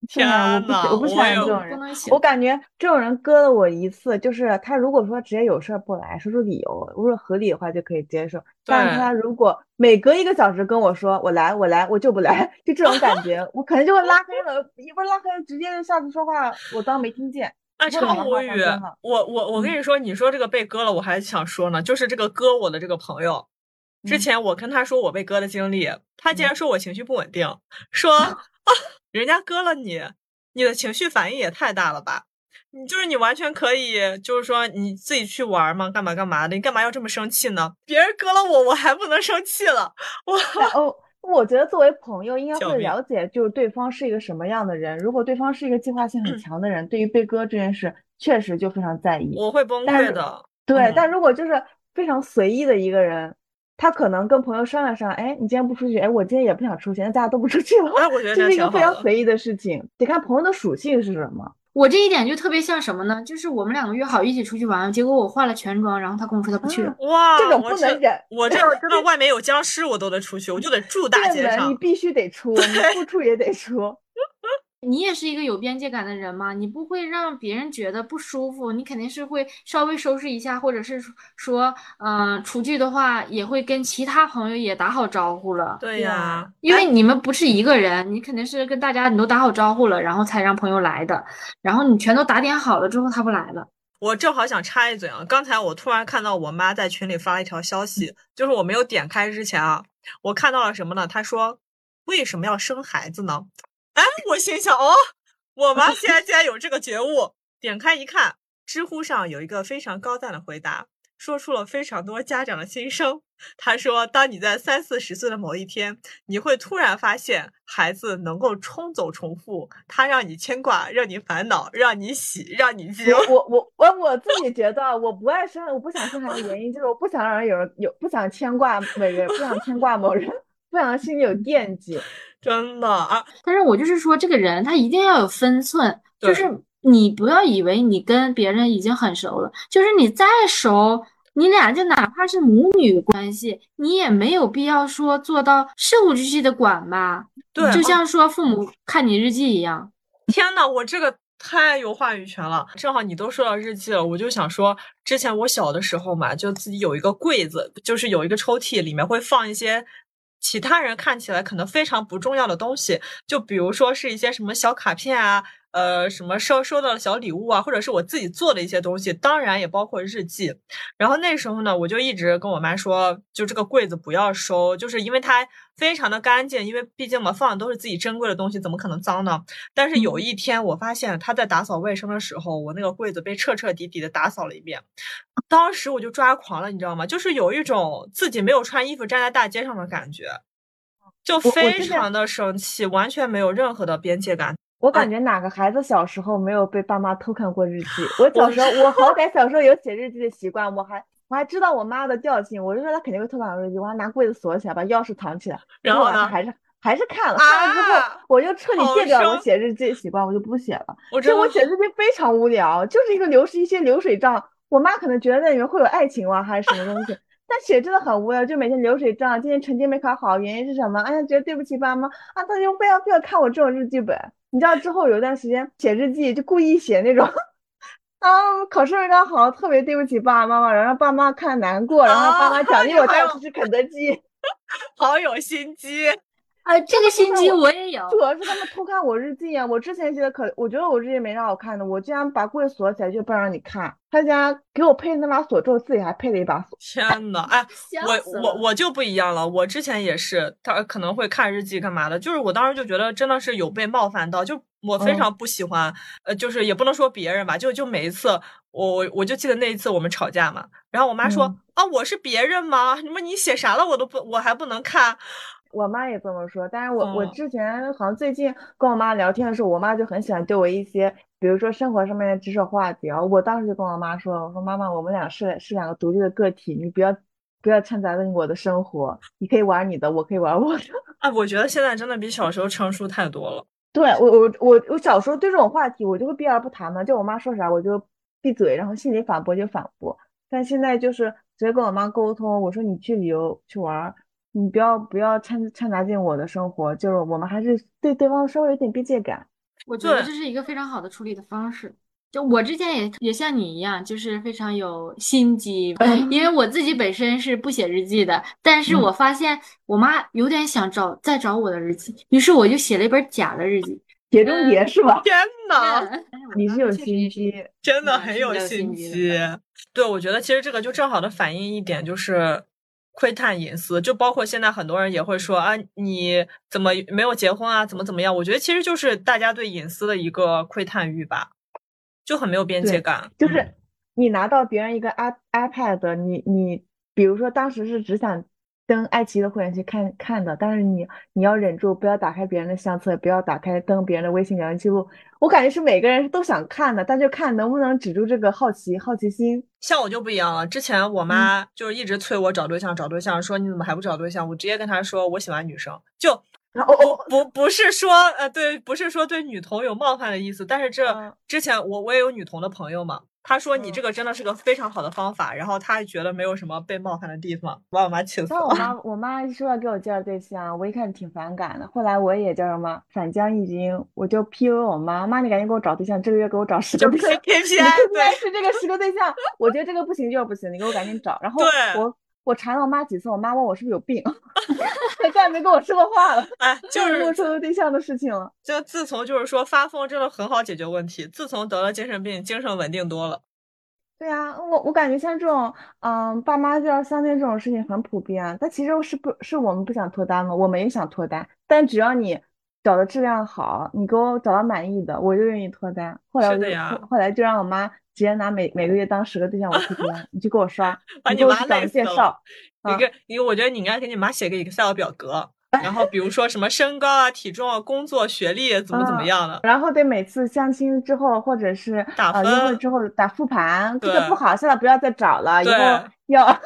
天呐，我不我不喜欢这种人，我感觉这种人割了我一次，就是他如果说直接有事儿不来，说出理由，如果合理的话就可以接受，但是他如果每隔一个小时跟我说我来我来我就不来，就这种感觉，我可能就会拉黑了，一不拉黑直接下次说话我当没听见。啊，超无语！我我我跟你说，你说这个被割了，我还想说呢，就是这个割我的这个朋友，之前我跟他说我被割的经历，他竟然说我情绪不稳定，说啊，人家割了你，你的情绪反应也太大了吧？你就是你完全可以，就是说你自己去玩嘛，干嘛干嘛的，你干嘛要这么生气呢？别人割了我，我还不能生气了？我哦。我觉得作为朋友应该会了解，就是对方是一个什么样的人。如果对方是一个计划性很强的人，对于被割这件事确实就非常在意。我会崩溃的。对，但如果就是非常随意的一个人，他可能跟朋友商量商量，哎，你今天不出去，哎，我今天也不想出去，那大家都不出去了。哎，我觉得这是一个非常随意的事情，得看朋友的属性是什么。我这一点就特别像什么呢？就是我们两个约好一起出去玩，结果我化了全妆，然后他跟我说他不去了。哇，这种不能忍！我这 知道外面有僵尸，我都得出去，我就得住大街上。你必须得出，你不出也得出。你也是一个有边界感的人嘛？你不会让别人觉得不舒服，你肯定是会稍微收拾一下，或者是说，嗯，出去的话也会跟其他朋友也打好招呼了。对呀，因为你们不是一个人，你肯定是跟大家你都打好招呼了，然后才让朋友来的。然后你全都打点好了之后，他不来了。我正好想插一嘴啊，刚才我突然看到我妈在群里发了一条消息，就是我没有点开之前啊，我看到了什么呢？她说为什么要生孩子呢？哎，我心想哦，我妈现在竟然有这个觉悟。点开一看，知乎上有一个非常高赞的回答，说出了非常多家长的心声。他说，当你在三四十岁的某一天，你会突然发现，孩子能够冲走重复，他让你牵挂，让你烦恼，让你喜，让你惊。我我我 我自己觉得，我不爱生，我不想生孩子的原因就是我不想让人有人有，不想牵挂某人，不想牵挂某人，不想心里有惦记。真的啊，但是我就是说，这个人他一定要有分寸，就是你不要以为你跟别人已经很熟了，就是你再熟，你俩就哪怕是母女关系，你也没有必要说做到事无巨细的管吧？对，就像说父母看你日记一样。天呐，我这个太有话语权了。正好你都说到日记了，我就想说，之前我小的时候嘛，就自己有一个柜子，就是有一个抽屉，里面会放一些。其他人看起来可能非常不重要的东西，就比如说是一些什么小卡片啊，呃什么收收到的小礼物啊，或者是我自己做的一些东西，当然也包括日记。然后那时候呢，我就一直跟我妈说，就这个柜子不要收，就是因为它非常的干净，因为毕竟嘛放的都是自己珍贵的东西，怎么可能脏呢？但是有一天我发现她在打扫卫生的时候，我那个柜子被彻彻底底的打扫了一遍，当时我就抓狂了，你知道吗？就是有一种自己没有穿衣服站在大街上的感觉。就非常的生气，完全没有任何的边界感。我感觉哪个孩子小时候没有被爸妈偷看过日记？我小时候，我好 歹小时候有写日记的习惯，我还我还知道我妈的调性。我就说她肯定会偷看我日记，我还拿柜子锁起来，把钥匙藏起来。然后呢，还是还是看了，看了之后我就彻底戒掉了写日记的习惯，我就不写了。我觉得我写日记非常无聊，就是一个流是一些流水账。我妈可能觉得那里面会有爱情啊，还是什么东西。但写真的很无聊，就每天流水账。今天成绩没考好，原因是什么？哎呀，觉得对不起爸妈啊，他就非要非要看我这种日记本。你知道之后有一段时间写日记，就故意写那种 啊，考试没考好，特别对不起爸爸妈妈，然后爸妈看难过，然后爸妈奖励我带我去吃肯德基，好有心机。啊，这个心机我也有，主要是他们偷看我日记啊。我之前写的可，我觉得我日记没啥好看的，我竟然把柜锁起来，就不让你看。他家给我配那把锁之后，自己还配了一把锁。天呐，哎，我我我就不一样了。我之前也是，他可能会看日记干嘛的，就是我当时就觉得真的是有被冒犯到，就我非常不喜欢，呃，就是也不能说别人吧，就就每一次我我我就记得那一次我们吵架嘛，然后我妈说啊，我是别人吗？什么你写啥了我都不我还不能看。我妈也这么说，但是我我之前好像最近跟我妈聊天的时候，我妈就很喜欢对我一些，比如说生活上面的知识话题啊。我当时就跟我妈说，我说妈妈，我们俩是是两个独立的个体，你不要不要掺杂进我的生活，你可以玩你的，我可以玩我的。啊，我觉得现在真的比小时候成熟太多了。对我我我我小时候对这种话题我就会避而不谈嘛，就我妈说啥我就闭嘴，然后心里反驳就反驳。但现在就是直接跟我妈沟通，我说你去旅游去玩。你不要不要掺掺杂进我的生活，就是我们还是对对方稍微有点边界感。我觉得这是一个非常好的处理的方式。就我之前也也像你一样，就是非常有心机，因为我自己本身是不写日记的，但是我发现我妈有点想找再找我的日记，于是我就写了一本假的日记，碟中谍是吧？天呐，你是有心机，真的很有心机。对，我觉得其实这个就正好的反映一点，就是。窥探隐私，就包括现在很多人也会说啊，你怎么没有结婚啊？怎么怎么样？我觉得其实就是大家对隐私的一个窥探欲吧，就很没有边界感。就是你拿到别人一个 i iPad，你你比如说当时是只想。登爱奇艺的会员去看看的，但是你你要忍住，不要打开别人的相册，不要打开登别人的微信聊天记录。我感觉是每个人都想看的，但就看能不能止住这个好奇好奇心。像我就不一样了，之前我妈就是一直催我找对象找对象，说你怎么还不找对象？我直接跟她说我喜欢女生，就不不不是说呃对，不是说对女同有冒犯的意思，但是这之前我我也有女同的朋友嘛。他说你这个真的是个非常好的方法，然后他觉得没有什么被冒犯的地方，把我妈气死了。我妈我妈说要给我介绍对象，我一开始挺反感的，后来我也叫什么反将一军，我就 P U 我妈，妈你赶紧给我找对象，这个月给我找十个对象。K P I 对，是这个十个对象，我觉得这个不行就是不行，你给我赶紧找。然后我。我缠了我妈几次，我妈问我是不是有病，她再也没跟我说过话了。哎，就是没说对象的事情了。就自从就是说发疯真的很好解决问题，自从得了精神病，精神稳定多了。对呀，我我感觉像这种，嗯，爸妈就要相亲这种事情很普遍。但其实是不是我们不想脱单吗？我们也想脱单，但只要你找的质量好，你给我找到满意的，我就愿意脱单。后来我就后来就让我妈。直接拿每每个月当十个对象我去编，你去给我刷，你给我找介绍。你给，你我觉得你应该给你妈写个 Excel 表格，然后比如说什么身高啊、体重啊、工作、学历怎么怎么样的。然后得每次相亲之后或者是打分约会之后打复盘，这个不好，现在不要再找了，以后要要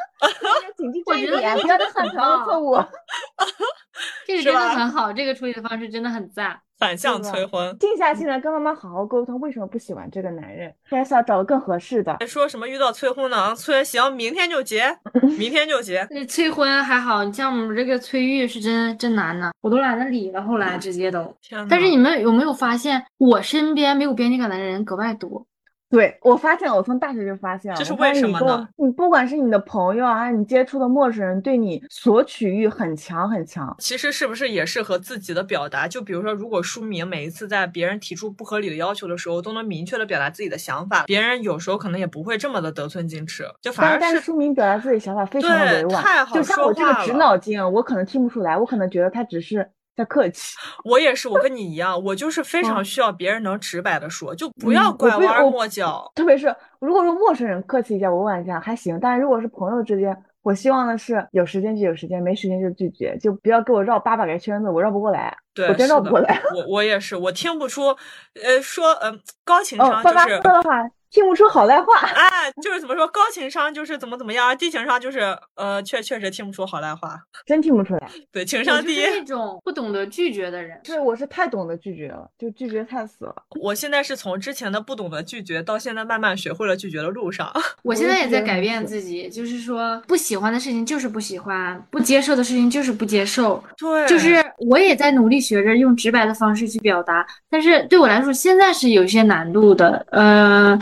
谨记这一点，不要再犯同样的错误。这个真的很好，这个处理的方式真的很赞。反向催婚，静下心来跟妈妈好好沟通，为什么不喜欢这个男人？还是要找个更合适的。说什么遇到催婚呢？催行，明天就结，明天就结。那催婚还好，你像我们这个催育是真真难呢，我都懒得理了。后来直接都。但是你们有没有发现，我身边没有边界感的人格外多？对我发现，我从大学就发现了，这是为什么呢？你不管是你的朋友啊，你接触的陌生人，对你索取欲很强很强。其实是不是也是和自己的表达？就比如说，如果书明每一次在别人提出不合理的要求的时候，都能明确的表达自己的想法，别人有时候可能也不会这么的得寸进尺，就反而是书明表达自己想法非常的委婉，太好就像我这个直脑筋，我可能听不出来，我可能觉得他只是。在客气，我也是，我跟你一样，我就是非常需要别人能直白的说，就不要拐弯抹角。特别是如果说陌生人客气一下，委婉一下还行，但是如果是朋友之间，我希望的是有时间就有时间，没时间就拒绝，就不要给我绕八百个圈子，我绕不过来，对我真绕不过来。我我也是，我听不出，呃，说嗯 高情商就是。说的话。听不出好赖话，哎，就是怎么说，高情商就是怎么怎么样，低情商就是呃，确确实听不出好赖话，真听不出来。对，情商低，那种不懂得拒绝的人。对，我是太懂得拒绝了，就拒绝太死了。我现在是从之前的不懂得拒绝，到现在慢慢学会了拒绝的路上。我现在也在改变自己，就是说不喜欢的事情就是不喜欢，不接受的事情就是不接受。对，就是我也在努力学着用直白的方式去表达，但是对我来说现在是有些难度的，呃。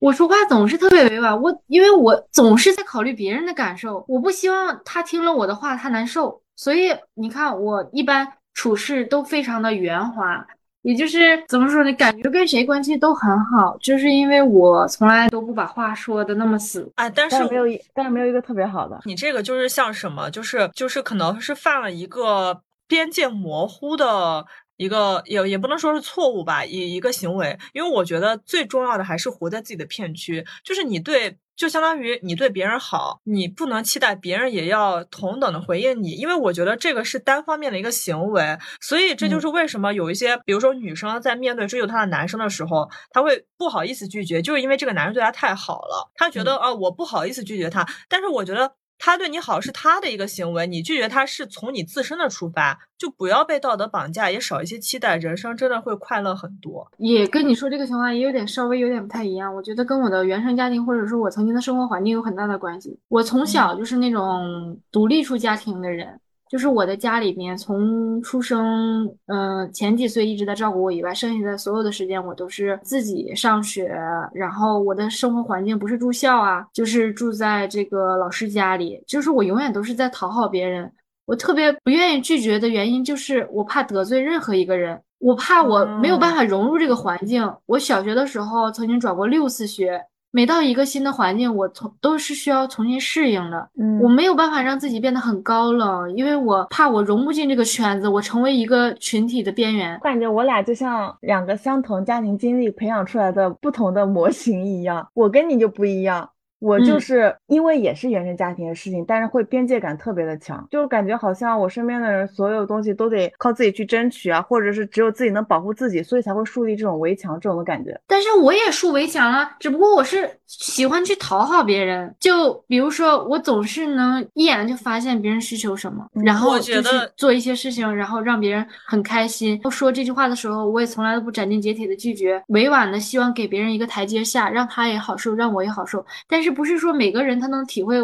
我说话总是特别委婉，我因为我总是在考虑别人的感受，我不希望他听了我的话他难受，所以你看我一般处事都非常的圆滑，也就是怎么说呢，感觉跟谁关系都很好，就是因为我从来都不把话说的那么死啊。但是没有一，但是没有一个特别好的。你这个就是像什么，就是就是可能是犯了一个边界模糊的。一个也也不能说是错误吧，一一个行为，因为我觉得最重要的还是活在自己的片区，就是你对，就相当于你对别人好，你不能期待别人也要同等的回应你，因为我觉得这个是单方面的一个行为，所以这就是为什么有一些，比如说女生在面对追求她的男生的时候，她会不好意思拒绝，就是因为这个男生对她太好了，她觉得啊我不好意思拒绝他，但是我觉得。他对你好是他的一个行为，你拒绝他是从你自身的出发，就不要被道德绑架，也少一些期待，人生真的会快乐很多。也跟你说这个情况也有点稍微有点不太一样，我觉得跟我的原生家庭或者说我曾经的生活环境有很大的关系。我从小就是那种独立出家庭的人。就是我的家里面，从出生，嗯，前几岁一直在照顾我以外，剩下的所有的时间我都是自己上学。然后我的生活环境不是住校啊，就是住在这个老师家里。就是我永远都是在讨好别人。我特别不愿意拒绝的原因就是我怕得罪任何一个人，我怕我没有办法融入这个环境。我小学的时候曾经转过六次学。每到一个新的环境，我从都是需要重新适应的。嗯，我没有办法让自己变得很高冷，因为我怕我融不进这个圈子，我成为一个群体的边缘。感觉我俩就像两个相同家庭经历培养出来的不同的模型一样，我跟你就不一样。我就是因为也是原生家庭的事情，但是会边界感特别的强，就感觉好像我身边的人所有东西都得靠自己去争取啊，或者是只有自己能保护自己，所以才会树立这种围墙这种的感觉。但是我也树围墙了，只不过我是喜欢去讨好别人，就比如说我总是能一眼就发现别人需求什么，然后就去做一些事情，然后让别人很开心。说这句话的时候，我也从来都不斩钉截铁的拒绝，委婉的希望给别人一个台阶下，让他也好受，让我也好受。但是。不是说每个人他能体会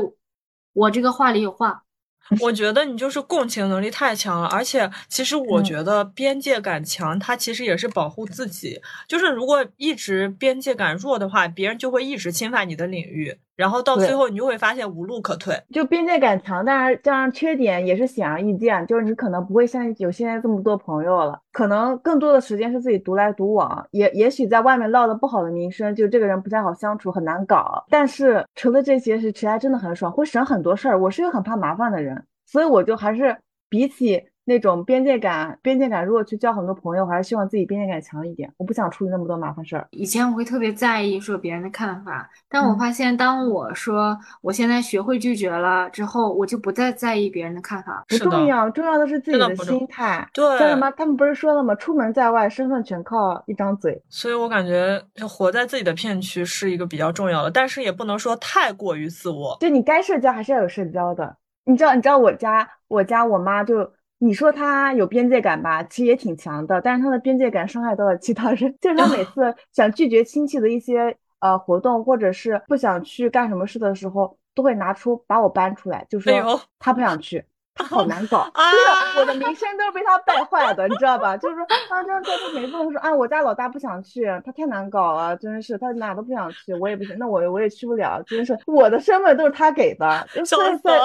我这个话里有话，我觉得你就是共情能力太强了，而且其实我觉得边界感强，它其实也是保护自己。就是如果一直边界感弱的话，别人就会一直侵犯你的领域。然后到最后，你就会发现无路可退。就边界感强，但是这样缺点也是显而易见，就是你可能不会像有现在这么多朋友了，可能更多的时间是自己独来独往，也也许在外面落了不好的名声，就这个人不太好相处，很难搞。但是除了这些，是其他真的很爽，会省很多事儿。我是一个很怕麻烦的人，所以我就还是比起。那种边界感，边界感，如果去交很多朋友，我还是希望自己边界感强一点。我不想处理那么多麻烦事儿。以前我会特别在意说别人的看法，但我发现，当我说我现在学会拒绝了之后，我就不再在意别人的看法。不重要，重要的是自己的心态。对，叫什么？他们不是说了吗？出门在外，身份全靠一张嘴。所以我感觉，就活在自己的片区是一个比较重要的，但是也不能说太过于自我。就你该社交还是要有社交的。你知道，你知道我家，我家我妈就。你说他有边界感吧，其实也挺强的，但是他的边界感伤害到了其他人，就是他每 次想拒绝亲戚的一些呃活动，或者是不想去干什么事的时候，都会拿出把我搬出来，就说他不想去，他好难搞，就是我的名声都是被他败坏的，你知道吧？就是说啊，这样这他每次都说啊，我家老大不想去，他太难搞了，真是他哪都不想去，我也不行，那我我也去不了，真是我的身份都是他给的，所以在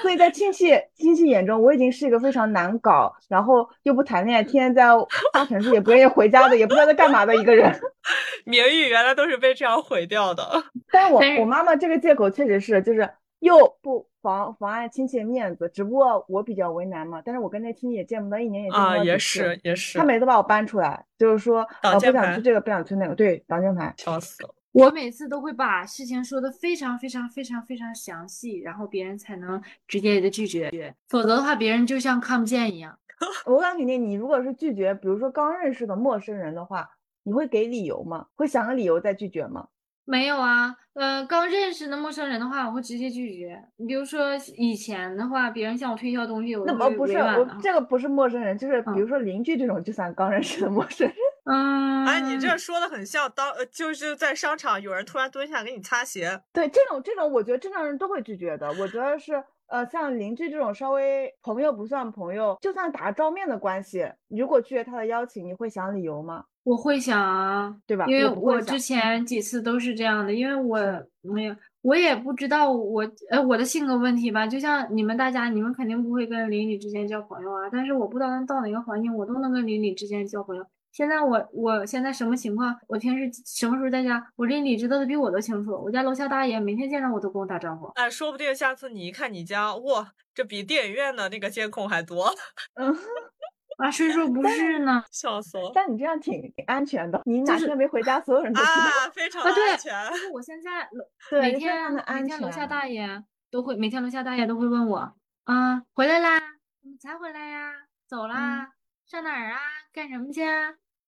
所以在亲戚亲戚眼中，我已经是一个非常难搞，然后又不谈恋爱，天天在大城市也不愿意回家的，也不知道在干嘛的一个人。名誉原来都是被这样毁掉的。但是我我妈妈这个借口确实是，就是又不妨妨碍亲戚的面子，只不过我比较为难嘛。但是我跟那亲戚也见不到，一年也见不到啊，也是也是。他每次把我搬出来，就是说呃不想去这个，不想去那个，对，挡箭牌，笑死了。我每次都会把事情说的非常非常非常非常详细，然后别人才能直接的拒绝，否则的话，别人就像看不见一样。我敢肯定，你如果是拒绝，比如说刚认识的陌生人的话，你会给理由吗？会想个理由再拒绝吗？没有啊，呃，刚认识的陌生人的话，我会直接拒绝。你比如说以前的话，别人向我推销东西，我那不是我这个不是陌生人，就是比如说邻居这种，就算刚认识的陌生人。嗯，哎，你这说的很像当呃，就是在商场有人突然蹲下给你擦鞋。对，这种这种，我觉得正常人都会拒绝的。我觉得是呃，像邻居这种稍微朋友不算朋友，就算打照面的关系，如果拒绝他的邀请，你会想理由吗？我会想啊，对吧？因为我之前几次都是这样的，因为我没有，我也不知道我呃我的性格问题吧。就像你们大家，你们肯定不会跟邻里之间交朋友啊。但是我不知道到哪个环境，我都能跟邻里之间交朋友。现在我我现在什么情况？我平时什么时候在家？我邻里知道的比我都清楚。我家楼下大爷每天见着我都跟我打招呼。哎，说不定下次你一看你家，哇，这比电影院的那个监控还多。嗯。啊，谁说不是呢？笑死了！但你这样挺安全的，你哪天没回家，所有人都知道。啊，非常安全。就是我现在对每天每天楼下大爷都会，每天楼下大爷都会问我啊，回来啦？怎么才回来呀？走啦？上哪儿啊？干什么去？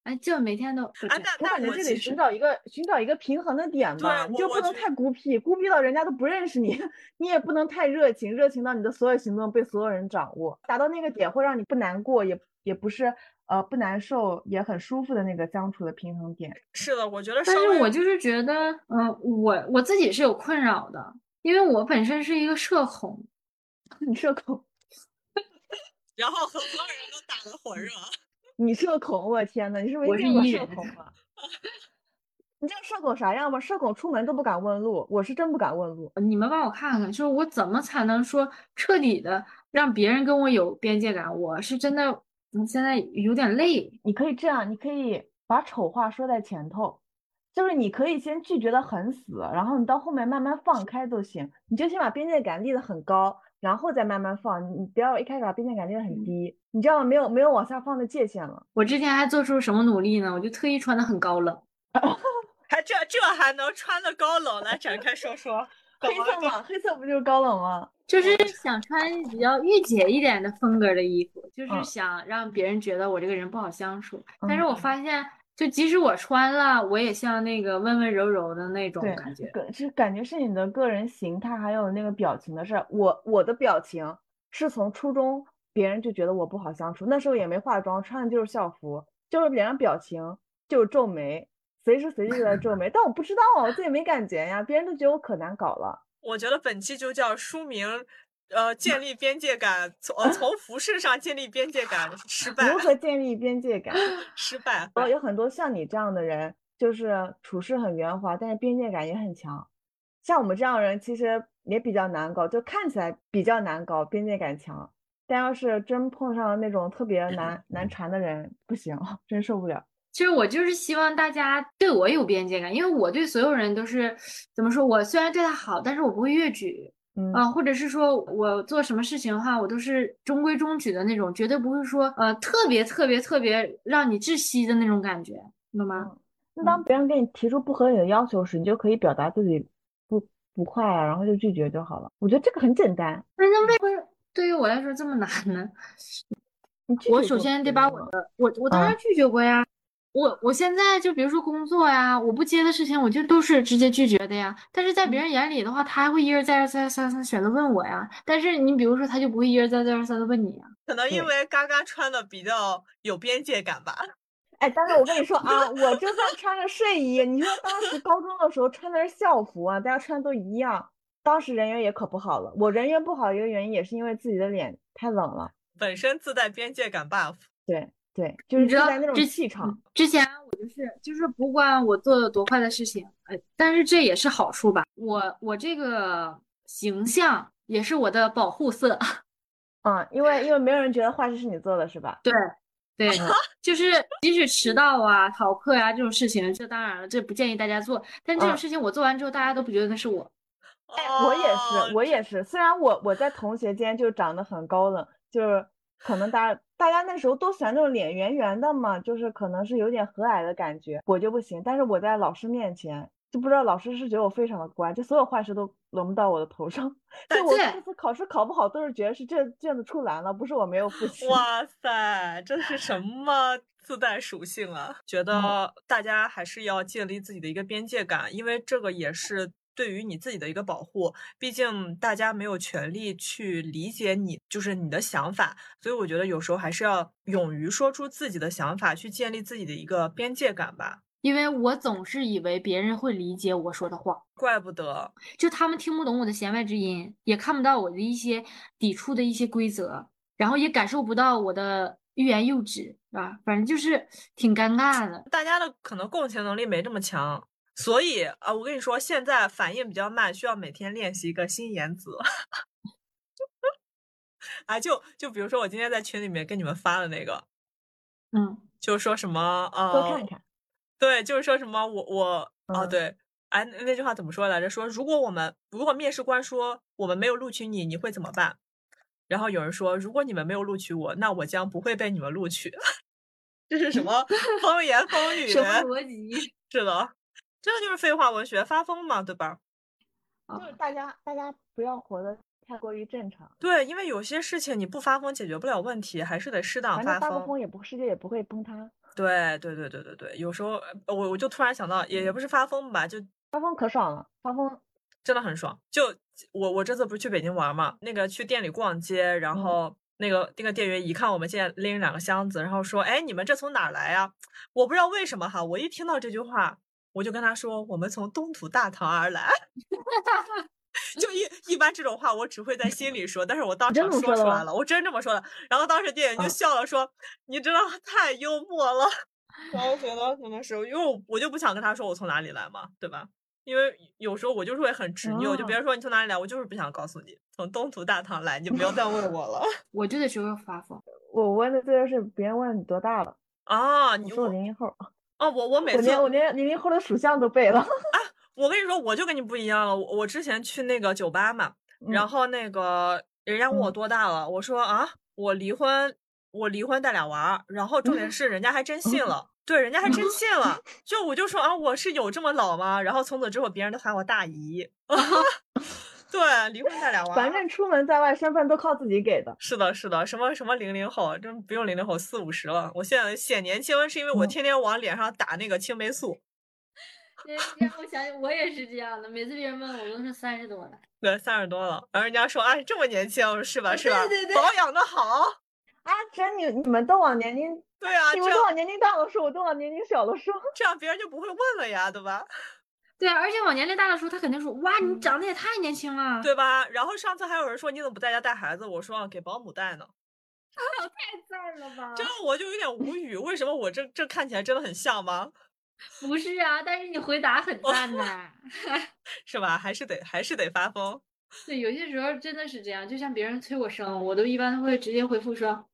哎，就每天都。啊，那感觉这得寻找一个寻找一个平衡的点吧，你就不能太孤僻，孤僻到人家都不认识你，你也不能太热情，热情到你的所有行动被所有人掌握，达到那个点会让你不难过，也。也不是呃不难受，也很舒服的那个相处的平衡点。是的，我觉得。但是我就是觉得，嗯，我我自己是有困扰的，因为我本身是一个社恐。你社恐，然后和所有人都打得火热。你社恐，我天呐，你是我是一社恐吗？你知道社恐啥样吗？社恐出门都不敢问路，我是真不敢问路。你们帮我看看，就是我怎么才能说彻底的让别人跟我有边界感？我是真的。你现在有点累，你可以这样，你可以把丑话说在前头，就是你可以先拒绝的很死，然后你到后面慢慢放开都行，你就先把边界感立得很高，然后再慢慢放，你不要一开始把边界感定得很低，你这样没有没有往下放的界限了。我之前还做出什么努力呢？我就特意穿的很高冷，还这这还能穿的高冷？来展开说说。黑色吗？黑色不就是高冷吗？就是想穿比较御姐一点的风格的衣服，就是想让别人觉得我这个人不好相处。但是我发现，就即使我穿了，我也像那个温温柔柔的那种感觉。是感觉是你的个人形态还有那个表情的事。我我的表情是从初中别人就觉得我不好相处，那时候也没化妆，穿的就是校服，就是脸上表情就是皱眉，随时随地都在皱眉。但我不知道啊，我自己没感觉呀，别人都觉得我可难搞了。我觉得本期就叫书名，呃，建立边界感，从呃从 服饰上建立边界感失败。如何建立边界感？失败。哦，有很多像你这样的人，就是处事很圆滑，但是边界感也很强。像我们这样人，其实也比较难搞，就看起来比较难搞，边界感强。但要是真碰上那种特别难难缠的人，不行，真受不了。其实我就是希望大家对我有边界感，因为我对所有人都是怎么说？我虽然对他好，但是我不会越矩，啊，或者是说我做什么事情的话，我都是中规中矩的那种，绝对不会说呃特别特别特别让你窒息的那种感觉，懂吗？那当别人给你提出不合理的要求时，你就可以表达自己不不快啊，然后就拒绝就好了。我觉得这个很简单。那那为什么对于我来说这么难呢？我首先得把我的我我当然拒绝过呀。我我现在就比如说工作呀，我不接的事情，我就都是直接拒绝的呀。但是在别人眼里的话，他还会一而再、再而三三选择问我呀。但是你比如说，他就不会一而再、再而三的问你呀。可能因为嘎嘎穿的比较有边界感吧。哎，但是我跟你说啊，我就算穿着睡衣，你说当时高中的时候穿的是校服啊，大家穿的都一样，当时人缘也可不好了。我人缘不好一个原因也是因为自己的脸太冷了。本身自带边界感 buff。对对，就是知道那种气场。之前我就是就是不管我做了多坏的事情，呃，但是这也是好处吧。我我这个形象也是我的保护色。嗯，因为因为没有人觉得坏事是你做的，是吧？对。对，就是即使迟到啊、逃课呀这种事情，这当然了，这不建议大家做。但这种事情我做完之后，大家都不觉得那是我。哎，我也是，我也是。虽然我我在同学间就长得很高冷，就是可能大家大家那时候都喜欢那种脸圆圆的嘛，就是可能是有点和蔼的感觉，我就不行。但是我在老师面前。就不知道老师是觉得我非常的乖，就所有坏事都轮不到我的头上。就我这次考试考不好，都是觉得是这卷子出难了，不是我没有复习。哇塞，这是什么自带属性啊？觉得大家还是要建立自己的一个边界感，因为这个也是对于你自己的一个保护。毕竟大家没有权利去理解你，就是你的想法。所以我觉得有时候还是要勇于说出自己的想法，去建立自己的一个边界感吧。因为我总是以为别人会理解我说的话，怪不得，就他们听不懂我的弦外之音，也看不到我的一些抵触的一些规则，然后也感受不到我的欲言又止，是吧？反正就是挺尴尬的。大家的可能共情能力没这么强，所以啊，我跟你说，现在反应比较慢，需要每天练习一个新言辞。啊，就就比如说我今天在群里面跟你们发的那个，嗯，就是说什么啊，多看看。对，就是说什么我我啊，对，哎，那句话怎么说来着？说如果我们如果面试官说我们没有录取你，你会怎么办？然后有人说，如果你们没有录取我，那我将不会被你们录取。这是什么 风言风语？什么逻辑？是的，真的就是废话文学，发疯嘛，对吧？就是大家大家不要活得太过于正常。对，因为有些事情你不发疯解决不了问题，还是得适当发疯。发疯也不世界也不会崩塌。对对对对对对，有时候我我就突然想到，也也不是发疯吧，就发疯可爽了，发疯真的很爽。就我我这次不是去北京玩嘛，那个去店里逛街，然后那个那个店员一看我们现在拎两个箱子，然后说：“哎，你们这从哪儿来呀？”我不知道为什么哈，我一听到这句话，我就跟他说：“我们从东土大唐而来。”就一一般这种话我只会在心里说，但是我当场说出来了，我真这么说的。然后当时店员就笑了，说：“你真的太幽默了。”然后觉得可能是因为我就不想跟他说我从哪里来嘛，对吧？因为有时候我就是会很执拗，就别人说你从哪里来，我就是不想告诉你从东土大唐来，你不要再问我了。我就得学会发疯。我问的这个是别人问你多大了啊？你说我零零后。哦，我我每次我连零零后的属相都背了。啊。我跟你说，我就跟你不一样了。我我之前去那个酒吧嘛，然后那个人家问我多大了，我说啊，我离婚，我离婚带俩娃。然后重点是人家还真信了，对，人家还真信了。就我就说啊，我是有这么老吗？然后从此之后，别人都喊我大姨。对，离婚带俩娃。反正出门在外，身份都靠自己给的。是的，是的，什么什么零零后，真不用零零后，四五十了。我现在显年轻，是因为我天天往脸上打那个青霉素。让我想想我也是这样的，每次别人问我，我都是三十多了。对，三十多了，然后人家说啊，这么年轻，是吧？是吧？对对对，保养的好啊！真你你们都往年龄对啊，你们都往年龄大了说，我都往年龄小了说，这样别人就不会问了呀，对吧？对，而且往年龄大的时候，他肯定说哇，你长得也太年轻了，对吧？然后上次还有人说你怎么不在家带孩子？我说给保姆带呢。啊，太赞了吧！这我就有点无语，为什么我这这看起来真的很像吗？不是啊，但是你回答很赞呐，是吧？还是得还是得发疯。对，有些时候真的是这样，就像别人催我生，我都一般会直接回复说，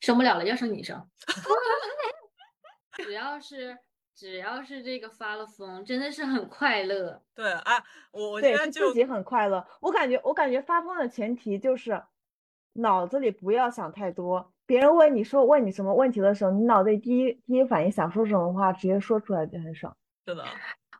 生不了了，要生你生。只要是只要是这个发了疯，真的是很快乐。对啊，我我对自己很快乐。我感觉我感觉发疯的前提就是脑子里不要想太多。别人问你说问你什么问题的时候，你脑子里第一第一反应想说什么话，直接说出来就很爽。是的，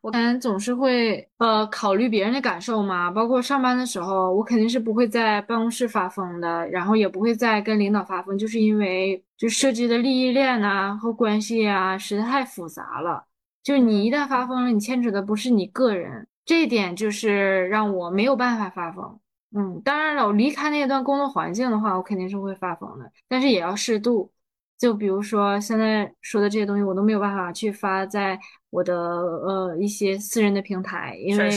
我感觉总是会呃考虑别人的感受嘛，包括上班的时候，我肯定是不会在办公室发疯的，然后也不会再跟领导发疯，就是因为就涉及的利益链啊和关系啊实在太复杂了。就你一旦发疯了，你牵扯的不是你个人，这一点就是让我没有办法发疯。嗯，当然了，我离开那段工作环境的话，我肯定是会发疯的，但是也要适度。就比如说现在说的这些东西，我都没有办法去发在我的呃一些私人的平台，因为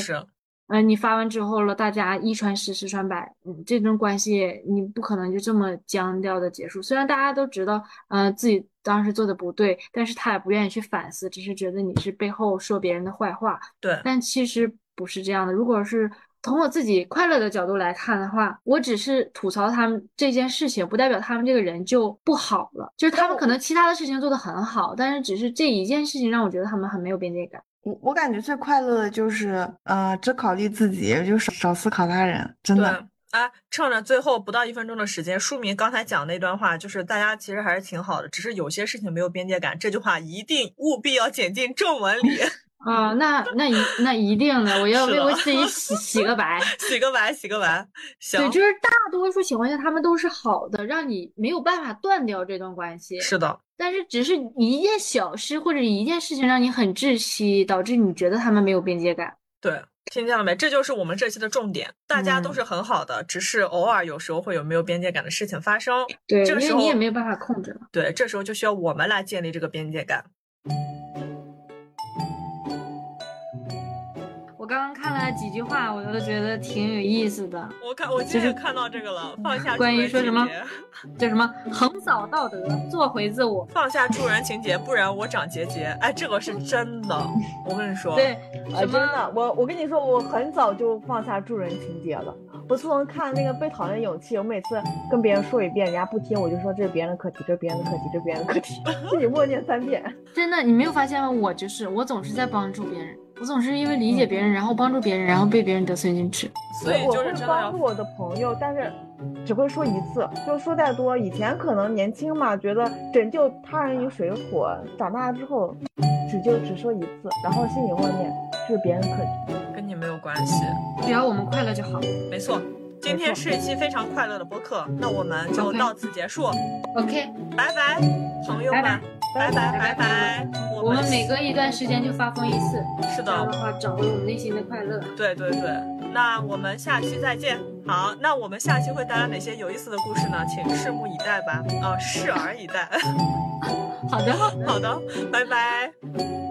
嗯，你发完之后了，大家一传十，十传百，嗯，这种关系你不可能就这么僵掉的结束。虽然大家都知道，嗯，自己当时做的不对，但是他也不愿意去反思，只是觉得你是背后说别人的坏话。对，但其实不是这样的。如果是从我自己快乐的角度来看的话，我只是吐槽他们这件事情，不代表他们这个人就不好了。就是他们可能其他的事情做得很好，但是只是这一件事情让我觉得他们很没有边界感。我我感觉最快乐的就是，呃，只考虑自己，就少少思考他人。真的。啊，趁着最后不到一分钟的时间，书明刚才讲那段话，就是大家其实还是挺好的，只是有些事情没有边界感。这句话一定务必要剪进正文里。啊，那那一那一定的，我要为我自己洗洗个白，洗个白，洗个白。行，对，就是大多数情况下，他们都是好的，让你没有办法断掉这段关系。是的，但是只是一件小事或者一件事情让你很窒息，导致你觉得他们没有边界感。对，听见了没？这就是我们这期的重点。大家都是很好的，只是偶尔有时候会有没有边界感的事情发生。对，这个时候你也没有办法控制。对，这时候就需要我们来建立这个边界感。刚刚看了几句话，我都觉得挺有意思的。我看我今天看到这个了，放下关于说什么叫什么横扫道德，做回自我，放下助人情节，不然我长结节。哎，这个是真的，我跟你说，对，真的，我我跟你说，我很早就放下助人情节了。我自从看那个被讨厌的勇气，我每次跟别人说一遍，人家不听，我就说这是别人的课题，这是别人的课题，这是别人的课题，自己默念三遍。真的，你没有发现吗？我就是，我总是在帮助别人。我总是因为理解别人，然后帮助别人，然后被别人得寸进尺。所以我会帮助我的朋友，但是只会说一次，就说再多。以前可能年轻嘛，觉得拯救他人于水火。长大之后，只就只说一次，然后心里默念是别人的课题，跟你没有关系，只要我们快乐就好。没错，今天是一期非常快乐的播客，那我们就到此结束。OK，拜拜，朋友们。拜拜拜拜！我们每隔一段时间就发疯一次，是的，这样的话找回我们内心的快乐。对对对，那我们下期再见。好，那我们下期会带来哪些有意思的故事呢？请拭目以待吧。啊，拭而以待。好的，好的，拜拜。